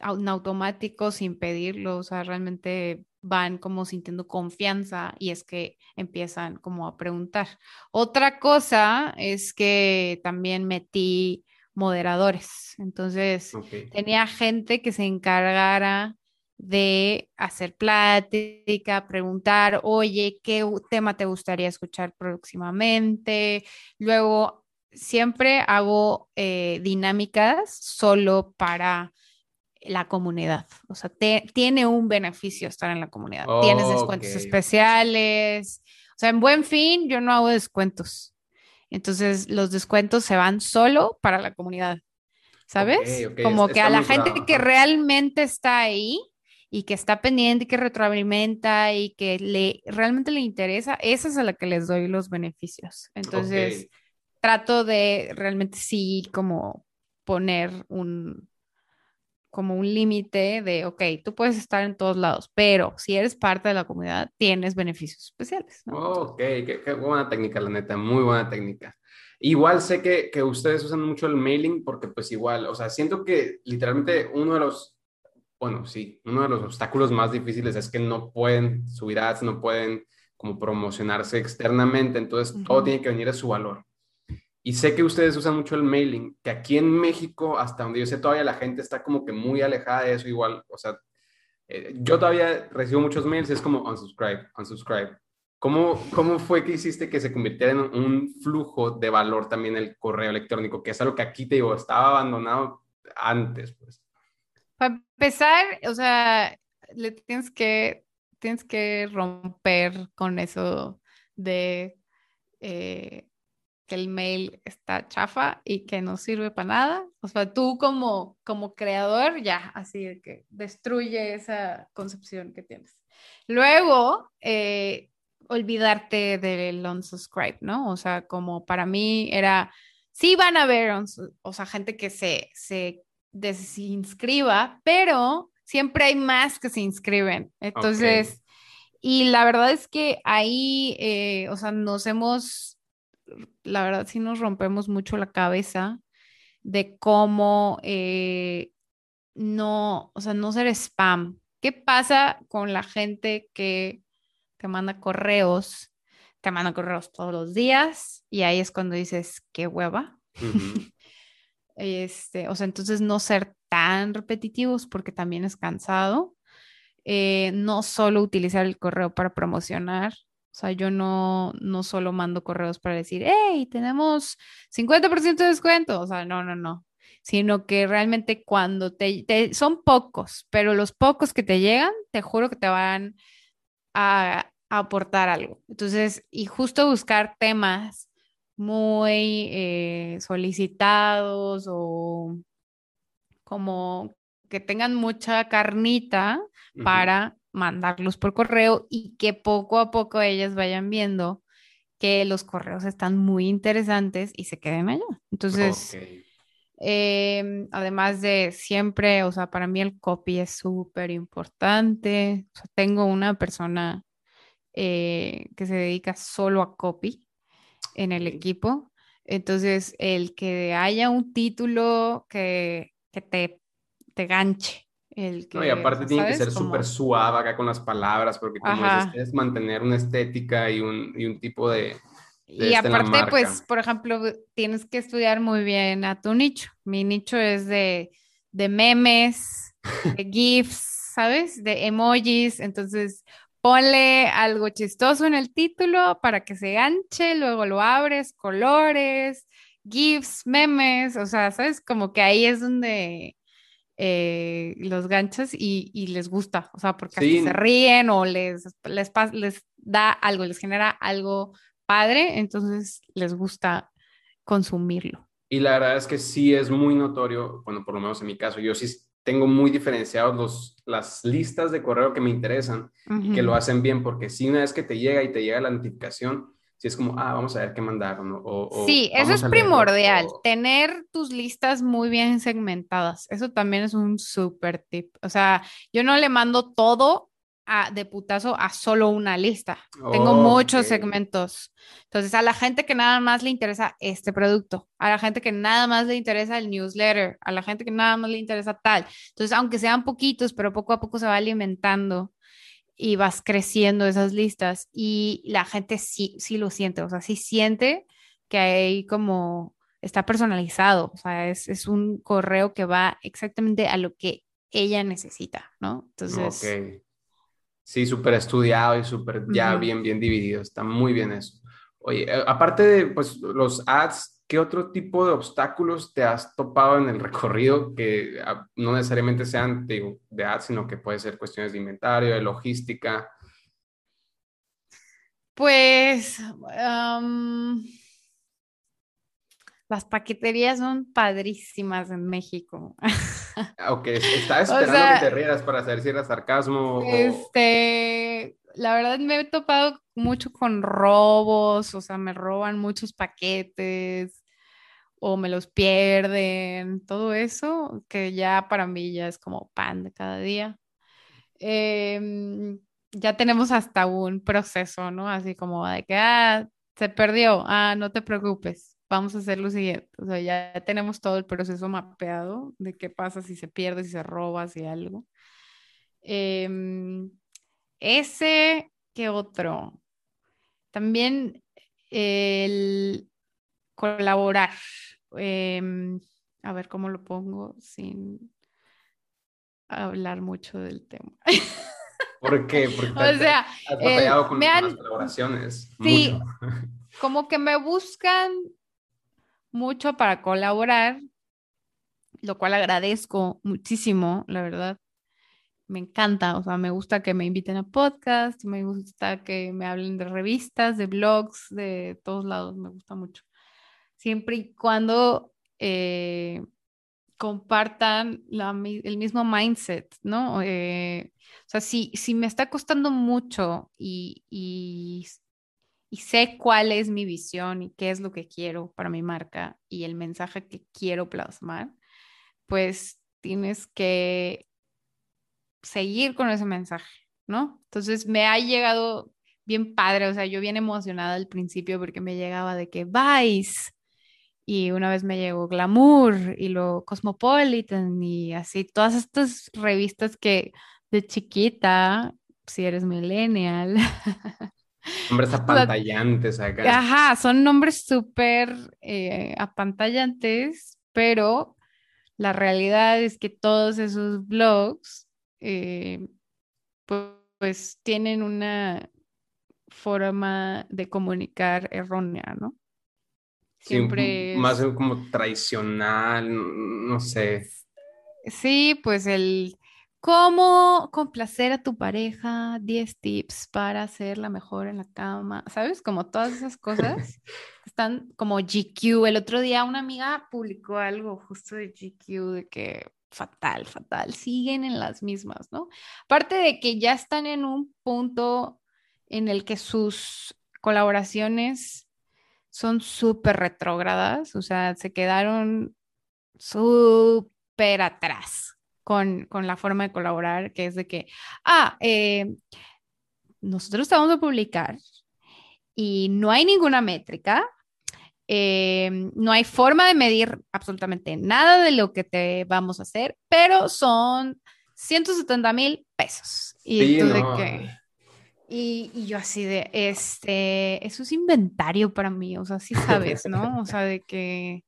en automático sin pedirlo, o sea, realmente van como sintiendo confianza y es que empiezan como a preguntar. Otra cosa es que también metí moderadores, entonces tenía gente que se encargara de hacer plática, preguntar, oye, ¿qué tema te gustaría escuchar próximamente? Luego, siempre hago eh, dinámicas solo para la comunidad. O sea, tiene un beneficio estar en la comunidad. Tienes descuentos especiales. O sea, en buen fin, yo no hago descuentos. Entonces, los descuentos se van solo para la comunidad, ¿sabes? Como que a la gente que realmente está ahí y que está pendiente y que retroalimenta y que le realmente le interesa, esa es a la que les doy los beneficios. Entonces, trato de realmente sí como poner un, como un límite de, ok, tú puedes estar en todos lados, pero si eres parte de la comunidad, tienes beneficios especiales. ¿no? ok, qué, buena técnica, la neta, muy buena técnica. Igual sé que, que, ustedes usan mucho el mailing porque pues igual, o sea, siento que literalmente uno de los, bueno, sí, uno de los obstáculos más difíciles es que no pueden subir ads, no pueden como promocionarse externamente, entonces todo tiene que venir a su valor. Y sé que ustedes usan mucho el mailing, que aquí en México, hasta donde yo sé, todavía la gente está como que muy alejada de eso igual. O sea, eh, yo todavía recibo muchos mails, es como unsubscribe, unsubscribe. ¿Cómo, ¿Cómo fue que hiciste que se convirtiera en un flujo de valor también el correo electrónico? Que es algo que aquí te digo, estaba abandonado antes, pues. Para empezar, o sea, le tienes que, tienes que romper con eso de... Eh, que el mail está chafa y que no sirve para nada. O sea, tú como, como creador ya, así de que destruye esa concepción que tienes. Luego, eh, olvidarte del unsubscribe, ¿no? O sea, como para mí era, sí van a ver, o sea, gente que se, se desinscriba, pero siempre hay más que se inscriben. Entonces, y la verdad es que ahí, eh, o sea, nos hemos la verdad sí nos rompemos mucho la cabeza de cómo eh, no, o sea, no ser spam. ¿Qué pasa con la gente que te manda correos? Te manda correos todos los días y ahí es cuando dices, qué hueva. este, o sea, entonces no ser tan repetitivos porque también es cansado. Eh, no solo utilizar el correo para promocionar, o sea, yo no, no solo mando correos para decir, hey, tenemos 50% de descuento. O sea, no, no, no. Sino que realmente cuando te, son pocos, pero los pocos que te llegan, te juro que te van a, aportar algo. Entonces, y justo buscar temas muy eh, solicitados o como que tengan mucha carnita para mandarlos por correo y que poco a poco ellas vayan viendo que los correos están muy interesantes y se queden allá. Entonces, em, además de siempre, o sea, para mí el copy es súper importante. O sea, tengo una persona eh, que se dedica solo a copy en el equipo. Entonces, el que haya un título que, que te, te ganche no, y aparte tiene que ser súper suave acá con las palabras, porque como dices, es mantener una estética y un, y un tipo de... y este aparte, pues, por ejemplo, tienes que estudiar muy bien a tu nicho. Mi nicho es de, de memes, de GIFs, ¿sabes? De emojis. Entonces, ponle algo chistoso en el título para que se ganche, luego lo abres, colores, GIFs, memes, o sea, ¿sabes? Como que ahí es donde eh, los ganchos y, les gusta, o sea, porque se ríen o les, les, les da algo, les genera algo padre, entonces les gusta consumirlo. Y la verdad es que sí es muy notorio, bueno, por lo menos en mi caso, yo sí tengo muy diferenciados los, las listas de correo que me interesan y que lo hacen bien, porque si una vez que te llega y te llega la notificación, si es como, ah, vamos a ver qué mandaron. O, sí, eso es primordial, tener tus listas muy bien segmentadas. Eso también es un súper tip. O sea, yo no le mando todo a, de putazo a solo una lista. Tengo muchos segmentos. Entonces, a la gente que nada más le interesa este producto, a la gente que nada más le interesa el newsletter, a la gente que nada más le interesa tal. Entonces, aunque sean poquitos, pero poco a poco se va alimentando y vas creciendo esas listas y la gente sí, sí lo siente, o sea, sí siente que hay como, está personalizado, o sea, es, es un correo que va exactamente a lo que ella necesita, ¿no? Entonces... Ok. Sí, súper estudiado y súper ya bien, bien dividido, está muy bien eso. Oye, eh, aparte de pues, los ads ¿qué otro tipo de obstáculos te has topado en el recorrido que ah, no necesariamente sean de, de ads, sino que puede ser cuestiones de inventario, de logística? Pues las paqueterías son padrísimas en México. Ok, estaba esperando que te rieras para saber si era sarcasmo. Este, la verdad me he topado mucho con robos, o sea, me roban muchos paquetes o me los pierden, todo eso, que ya para mí ya es como pan de cada día. Em, ya tenemos hasta un proceso, ¿no? Así como de que, ah, se perdió, ah, no te preocupes, vamos a hacer lo siguiente. O sea, ya tenemos todo el proceso mapeado de qué pasa si se pierde, si se roba, si algo. Em, ese, ¿qué otro? También el colaborar. Em, a ver cómo lo pongo sin hablar mucho del tema. ¿Por qué? Porque o sea, has batallado con las colaboraciones. Sí, como que me buscan mucho para colaborar, lo cual agradezco muchísimo, la verdad. Me encanta, o sea, me gusta que me inviten a podcast, me gusta que me hablen de revistas, de blogs, de todos lados, me gusta mucho. Siempre y cuando eh, compartan el mismo mindset, ¿no? Eh, o sea, si, si me está costando mucho y, y, sé cuál es mi visión y qué es lo que quiero para mi marca y el mensaje que quiero plasmar, pues tienes que seguir con ese mensaje, ¿no? Entonces me ha llegado bien padre, o sea, yo bien emocionada al principio porque me llegaba de que Vice y una vez me llegó Glamour y lo Cosmopolitan y así, todas estas revistas que de chiquita, si eres millennial. Nombres apantallantes acá. Ajá, son nombres súper eh, apantallantes, pero la realidad es que todos esos blogs, eh, pues tienen una forma de comunicar errónea, ¿no? Siempre más como tradicional, no sé. Sí, pues el cómo complacer a tu pareja, 10 tips para ser la mejor en la cama, ¿sabes? Como todas esas cosas están como GQ. El otro día una amiga publicó algo justo de GQ de que fatal, fatal, siguen en las mismas, ¿no? Aparte de que ya están en un punto en el que sus colaboraciones son súper retrógradas, o sea, se quedaron súper atrás con, la forma de colaborar, que es de que, ah, eh, nosotros te vamos a publicar y no hay ninguna métrica, eh, no hay forma de medir absolutamente nada de lo que te vamos a hacer, pero son 170 mil pesos. Y tú de que y, yo así de, este, eso es inventario para mí, o sea, sí sabes, ¿no? O sea, de que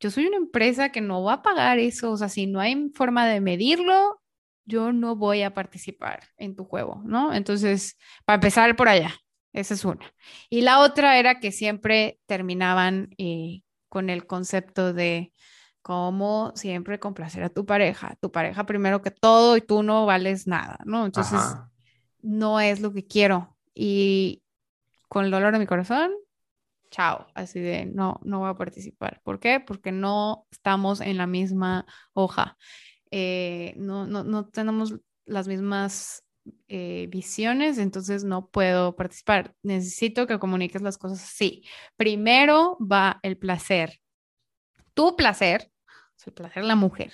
yo soy una empresa que no va a pagar eso, o sea, si no hay forma de medirlo, yo no voy a participar en tu juego, ¿no? Entonces, para empezar por allá, esa es una. Y la otra era que siempre terminaban eh, con el concepto de cómo siempre complacer a tu pareja, tu pareja primero que todo y tú no vales nada, ¿no? Entonces no es lo que quiero. Y con el dolor de mi corazón, chao, así de no, no voy a participar. ¿Por qué? Porque no estamos en la misma hoja. Eh, no, no, no, tenemos las mismas eh, visiones, entonces no puedo participar. Necesito que comuniques las cosas así. Primero va el placer. Tu placer, el placer de la mujer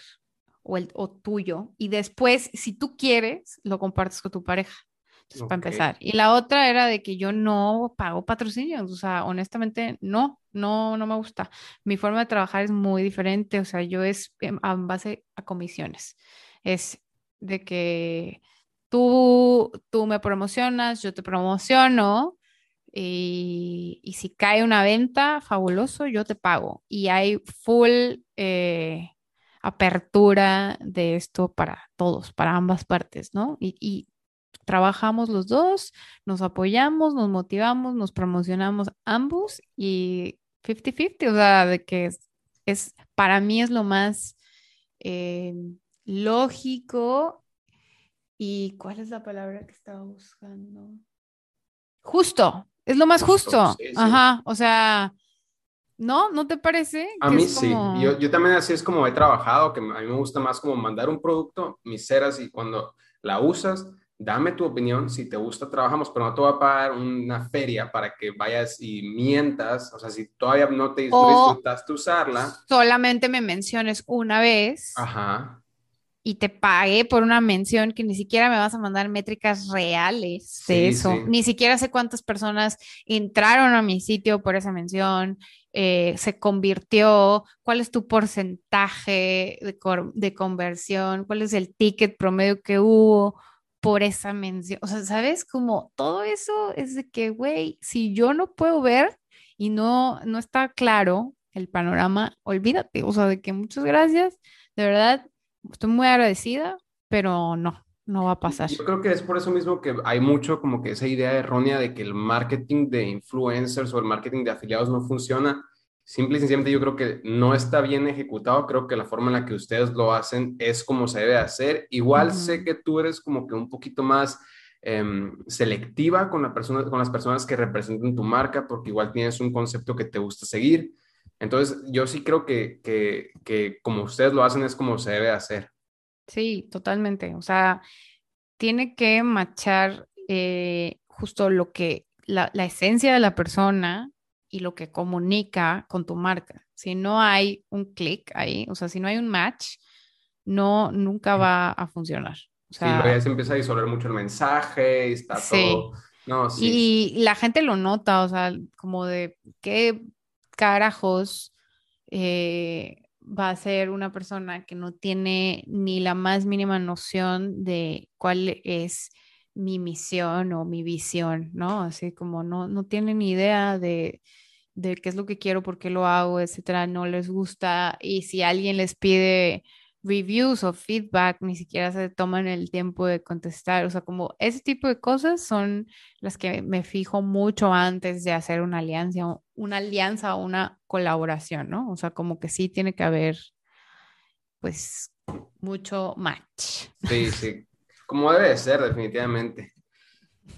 o, el, o tuyo, y después, si tú quieres, lo compartes con tu pareja para empezar. Y la otra era de que yo no pago patrocinios, o sea, honestamente no, no, no me gusta. Mi forma de trabajar es muy diferente, o sea, yo es en base a comisiones. Es de que tú, tú me promocionas, yo te promociono. Y, y si cae una venta, fabuloso, yo te pago. Y hay full eh, apertura de esto para todos, para ambas partes, ¿no? Y, y trabajamos los dos, nos apoyamos, nos motivamos, nos promocionamos ambos y 50-50, o sea, de que es, para mí es lo más eh, lógico y ¿cuál es la palabra que estaba buscando? Justo, es lo más justo, ajá, o sea, ¿No? ¿No te parece? A mí sí. Yo, yo, también así es como he trabajado, que a mí me gusta más como mandar un producto, mis ceras, y cuando la usas, dame tu opinión, si te gusta, trabajamos, pero no te voy a pagar una feria para que vayas y mientas, o sea, si todavía no te disfrutaste usarla. Solamente me menciones una vez. Ajá. Y te pagué por una mención que ni siquiera me vas a mandar métricas reales de eso. Ni siquiera sé cuántas personas entraron a mi sitio por esa mención, eh, se convirtió, cuál es tu porcentaje de, de conversión, cuál es el ticket promedio que hubo por esa mención. O sea, ¿sabes? Como todo eso es de que, güey, si yo no puedo ver y no, no está claro el panorama, olvídate. O sea, de que muchas gracias. De verdad, estoy muy agradecida, pero no, no va a pasar. Yo creo que es por eso mismo que hay mucho como que esa idea errónea de que el marketing de influencers o el marketing de afiliados no funciona simple y sencillamente yo creo que no está bien ejecutado, creo que la forma en la que ustedes lo hacen es como se debe hacer. Igual sé que tú eres como que un poquito más em, selectiva con, la persona, con las personas que representan tu marca, porque igual tienes un concepto que te gusta seguir. Entonces, yo sí creo que, que, como ustedes lo hacen es como se debe hacer. Sí, totalmente. O sea, tiene que machar eh, justo lo que, la, la esencia de la persona y lo que comunica con tu marca. Si no hay un clic ahí, o sea, si no hay un match, no, nunca va a funcionar. O sea, sí, ya se empieza a disolver mucho el mensaje y está todo. No, sí. Y la gente lo nota, o sea, como de qué carajos eh, va a ser una persona que no tiene ni la más mínima noción de cuál es mi misión o mi visión, ¿no? Así como no, no tiene ni idea de, de qué es lo que quiero, por qué lo hago, etcétera, no les gusta. Y si alguien les pide reviews o feedback, ni siquiera se toman el tiempo de contestar. O sea, como ese tipo de cosas son las que me fijo mucho antes de hacer una alianza, una alianza o una colaboración, ¿no? O sea, como que sí tiene que haber, pues, mucho match. Sí, sí, como debe de ser, definitivamente.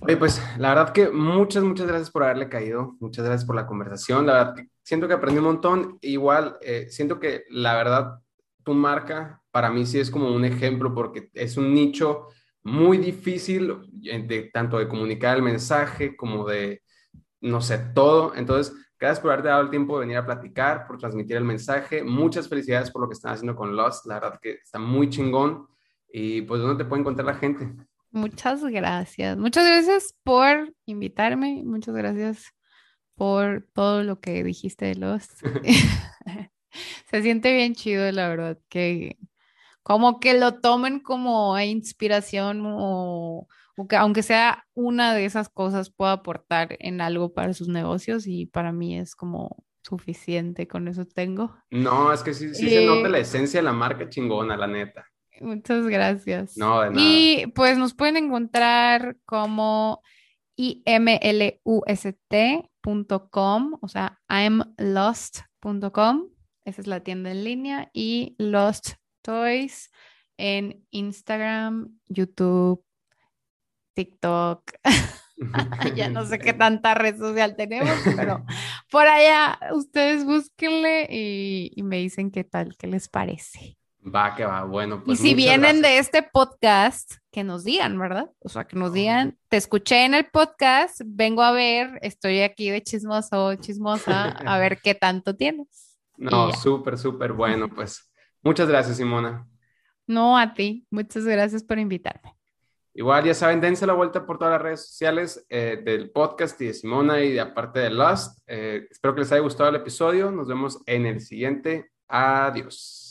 Oye, pues la verdad que muchas, muchas gracias por haberle caído, muchas gracias por la conversación, la verdad que siento que aprendí un montón, igual eh, siento que la verdad tu marca para mí sí es como un ejemplo porque es un nicho muy difícil de tanto de comunicar el mensaje como de, no sé, todo, entonces gracias por haberte dado el tiempo de venir a platicar, por transmitir el mensaje, muchas felicidades por lo que están haciendo con Lost, la verdad que está muy chingón. Y pues ¿dónde te puede encontrar la gente? Muchas gracias. Muchas gracias por invitarme. Muchas gracias por todo lo que dijiste de los. Se siente bien chido, la verdad, que como que lo tomen como inspiración o, que aunque sea una de esas cosas pueda aportar en algo para sus negocios y para mí es como suficiente, con eso tengo. No, es que sí, sí se nota la esencia de la marca chingona, la neta. Muchas gracias. No, de nada. Y pues nos pueden encontrar como imlust.com, o sea, imlost.com. Esa es la tienda en línea. Y Lost Toys en Instagram, YouTube, TikTok. ya no sé qué tanta red social tenemos, pero por allá ustedes búsquenle y, y me dicen qué tal, qué les parece. Va, que va, bueno. Pues y si vienen de este podcast, que nos digan, ¿verdad? O sea, que nos digan, te escuché en el podcast, vengo a ver, estoy aquí de chismoso, chismosa, a ver qué tanto tienes. No, súper, súper bueno, pues muchas gracias, Simona. No, a ti, muchas gracias por invitarme. Igual, ya saben, dense la vuelta por todas las redes sociales eh, del podcast y de Simona y de aparte de Lust. Eh, espero que les haya gustado el episodio. Nos vemos en el siguiente. Adiós.